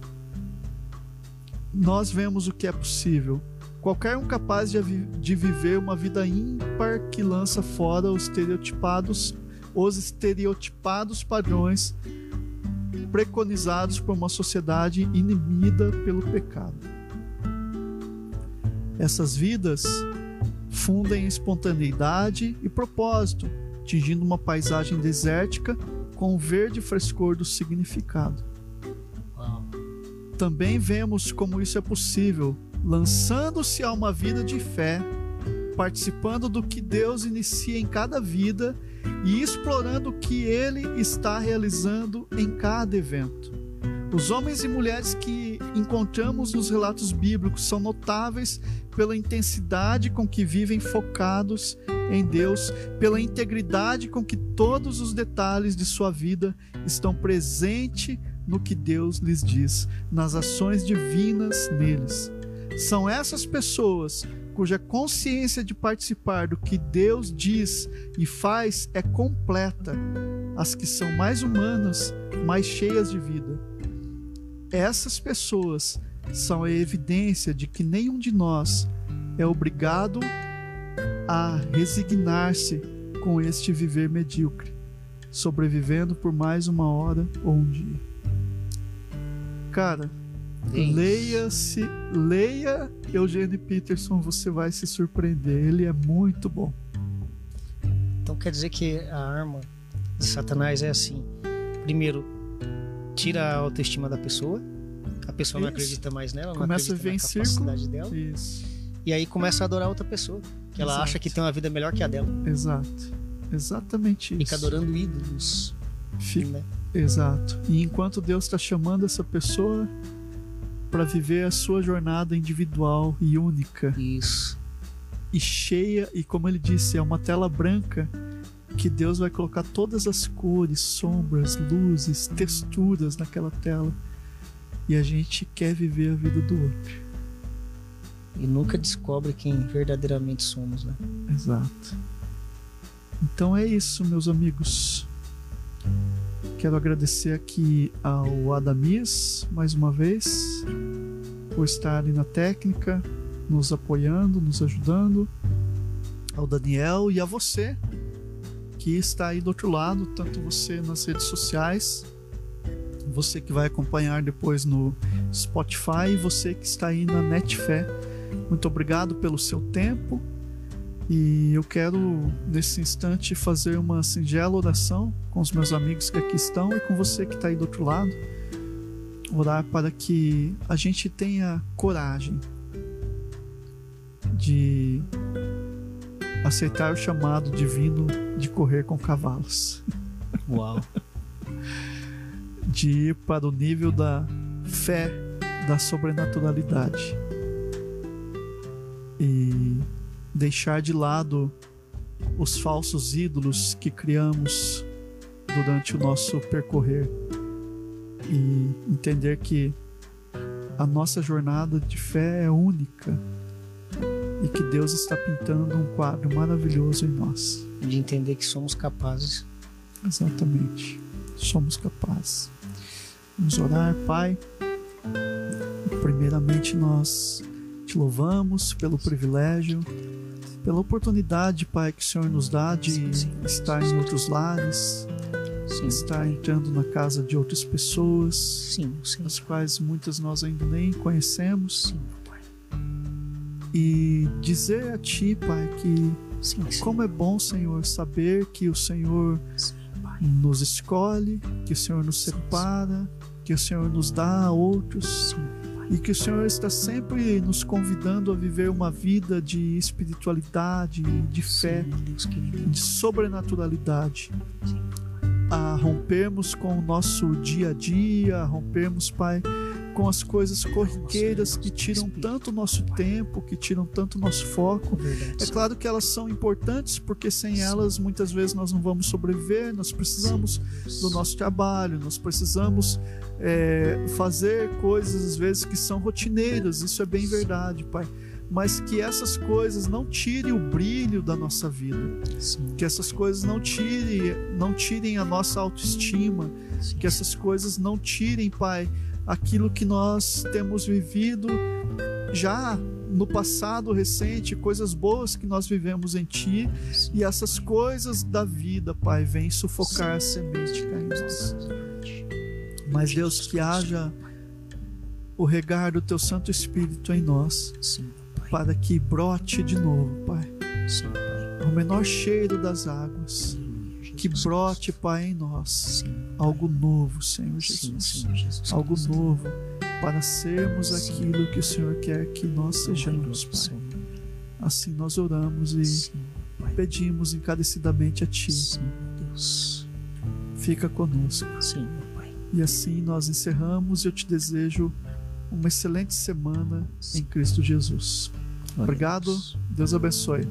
Nós vemos o que é possível Qualquer um capaz de, de viver uma vida ímpar que lança fora os estereotipados, os estereotipados padrões preconizados por uma sociedade inibida pelo pecado. Essas vidas fundem espontaneidade e propósito, tingindo uma paisagem desértica com o verde frescor do significado. Também vemos como isso é possível lançando-se a uma vida de fé, participando do que Deus inicia em cada vida e explorando o que Ele está realizando em cada evento. Os homens e mulheres que encontramos nos relatos bíblicos são notáveis pela intensidade com que vivem focados em Deus, pela integridade com que todos os detalhes de sua vida estão presentes no que Deus lhes diz, nas ações divinas neles. São essas pessoas cuja consciência de participar do que Deus diz e faz é completa, as que são mais humanas, mais cheias de vida. Essas pessoas são a evidência de que nenhum de nós é obrigado a resignar-se com este viver medíocre, sobrevivendo por mais uma hora ou um dia. Cara, Leia-se, leia Eugênio Peterson, você vai se surpreender. Ele é muito bom. Então quer dizer que a arma de Satanás é assim: primeiro, tira a autoestima da pessoa, a pessoa Isso. não acredita mais nela, começa não a em capacidade dela. Isso. E aí começa a adorar outra pessoa, que ela Exato. acha que tem uma vida melhor que a dela. Exato. Exatamente isso. Fica adorando ídolos. Fica. Né? Exato. E enquanto Deus está chamando essa pessoa para viver a sua jornada individual e única. Isso. E cheia, e como ele disse, é uma tela branca que Deus vai colocar todas as cores, sombras, luzes, texturas naquela tela. E a gente quer viver a vida do outro. E nunca descobre quem verdadeiramente somos, né? Exato. Então é isso, meus amigos. Quero agradecer aqui ao Adamis mais uma vez por estar ali na técnica, nos apoiando, nos ajudando, ao Daniel e a você que está aí do outro lado, tanto você nas redes sociais, você que vai acompanhar depois no Spotify e você que está aí na Netfé. Muito obrigado pelo seu tempo e eu quero, nesse instante, fazer uma singela oração com os meus amigos que aqui estão e com você que está aí do outro lado. Orar para que a gente tenha coragem de aceitar o chamado divino de correr com cavalos. Uau! de ir para o nível da fé, da sobrenaturalidade. E deixar de lado os falsos ídolos que criamos durante o nosso percorrer e entender que a nossa jornada de fé é única e que Deus está pintando um quadro maravilhoso em nós. De entender que somos capazes. Exatamente, somos capazes. Vamos orar, Pai. Primeiramente, nós te louvamos pelo privilégio pela oportunidade, Pai, que o Senhor nos dá de sim, sim, estar sim, em outros lares, estar entrando na casa de outras pessoas, as quais muitas nós ainda nem conhecemos. E dizer a Ti, Pai, que como é bom, Senhor, saber que o Senhor nos escolhe, que o Senhor nos separa, que o Senhor nos dá a outros e que o Senhor está sempre nos convidando a viver uma vida de espiritualidade, de fé, de sobrenaturalidade. A rompermos com o nosso dia a dia, a rompermos, Pai, com as coisas corriqueiras que tiram tanto o nosso tempo, que tiram tanto o nosso foco. É claro que elas são importantes, porque sem elas muitas vezes nós não vamos sobreviver, nós precisamos do nosso trabalho, nós precisamos é, fazer coisas às vezes que são rotineiras, isso é bem verdade, Pai. Mas que essas coisas não tirem o brilho da nossa vida, Sim, que essas coisas não tirem, não tirem a nossa autoestima, sim, que essas coisas não tirem, Pai, aquilo que nós temos vivido já no passado recente, coisas boas que nós vivemos em Ti, e essas coisas da vida, Pai, vêm sufocar a semente cá em nós. Mas Deus, que haja o regar do Teu Santo Espírito em nós, para que brote de novo, Pai, o menor cheiro das águas, que brote, Pai, em nós, algo novo, Senhor Jesus. Algo novo para sermos aquilo que o Senhor quer que nós sejamos, Pai. Sim, Assim nós oramos e pedimos encarecidamente a Ti. Deus. Fica conosco. E assim nós encerramos e eu te desejo uma excelente semana em Cristo Jesus. Obrigado. Deus abençoe.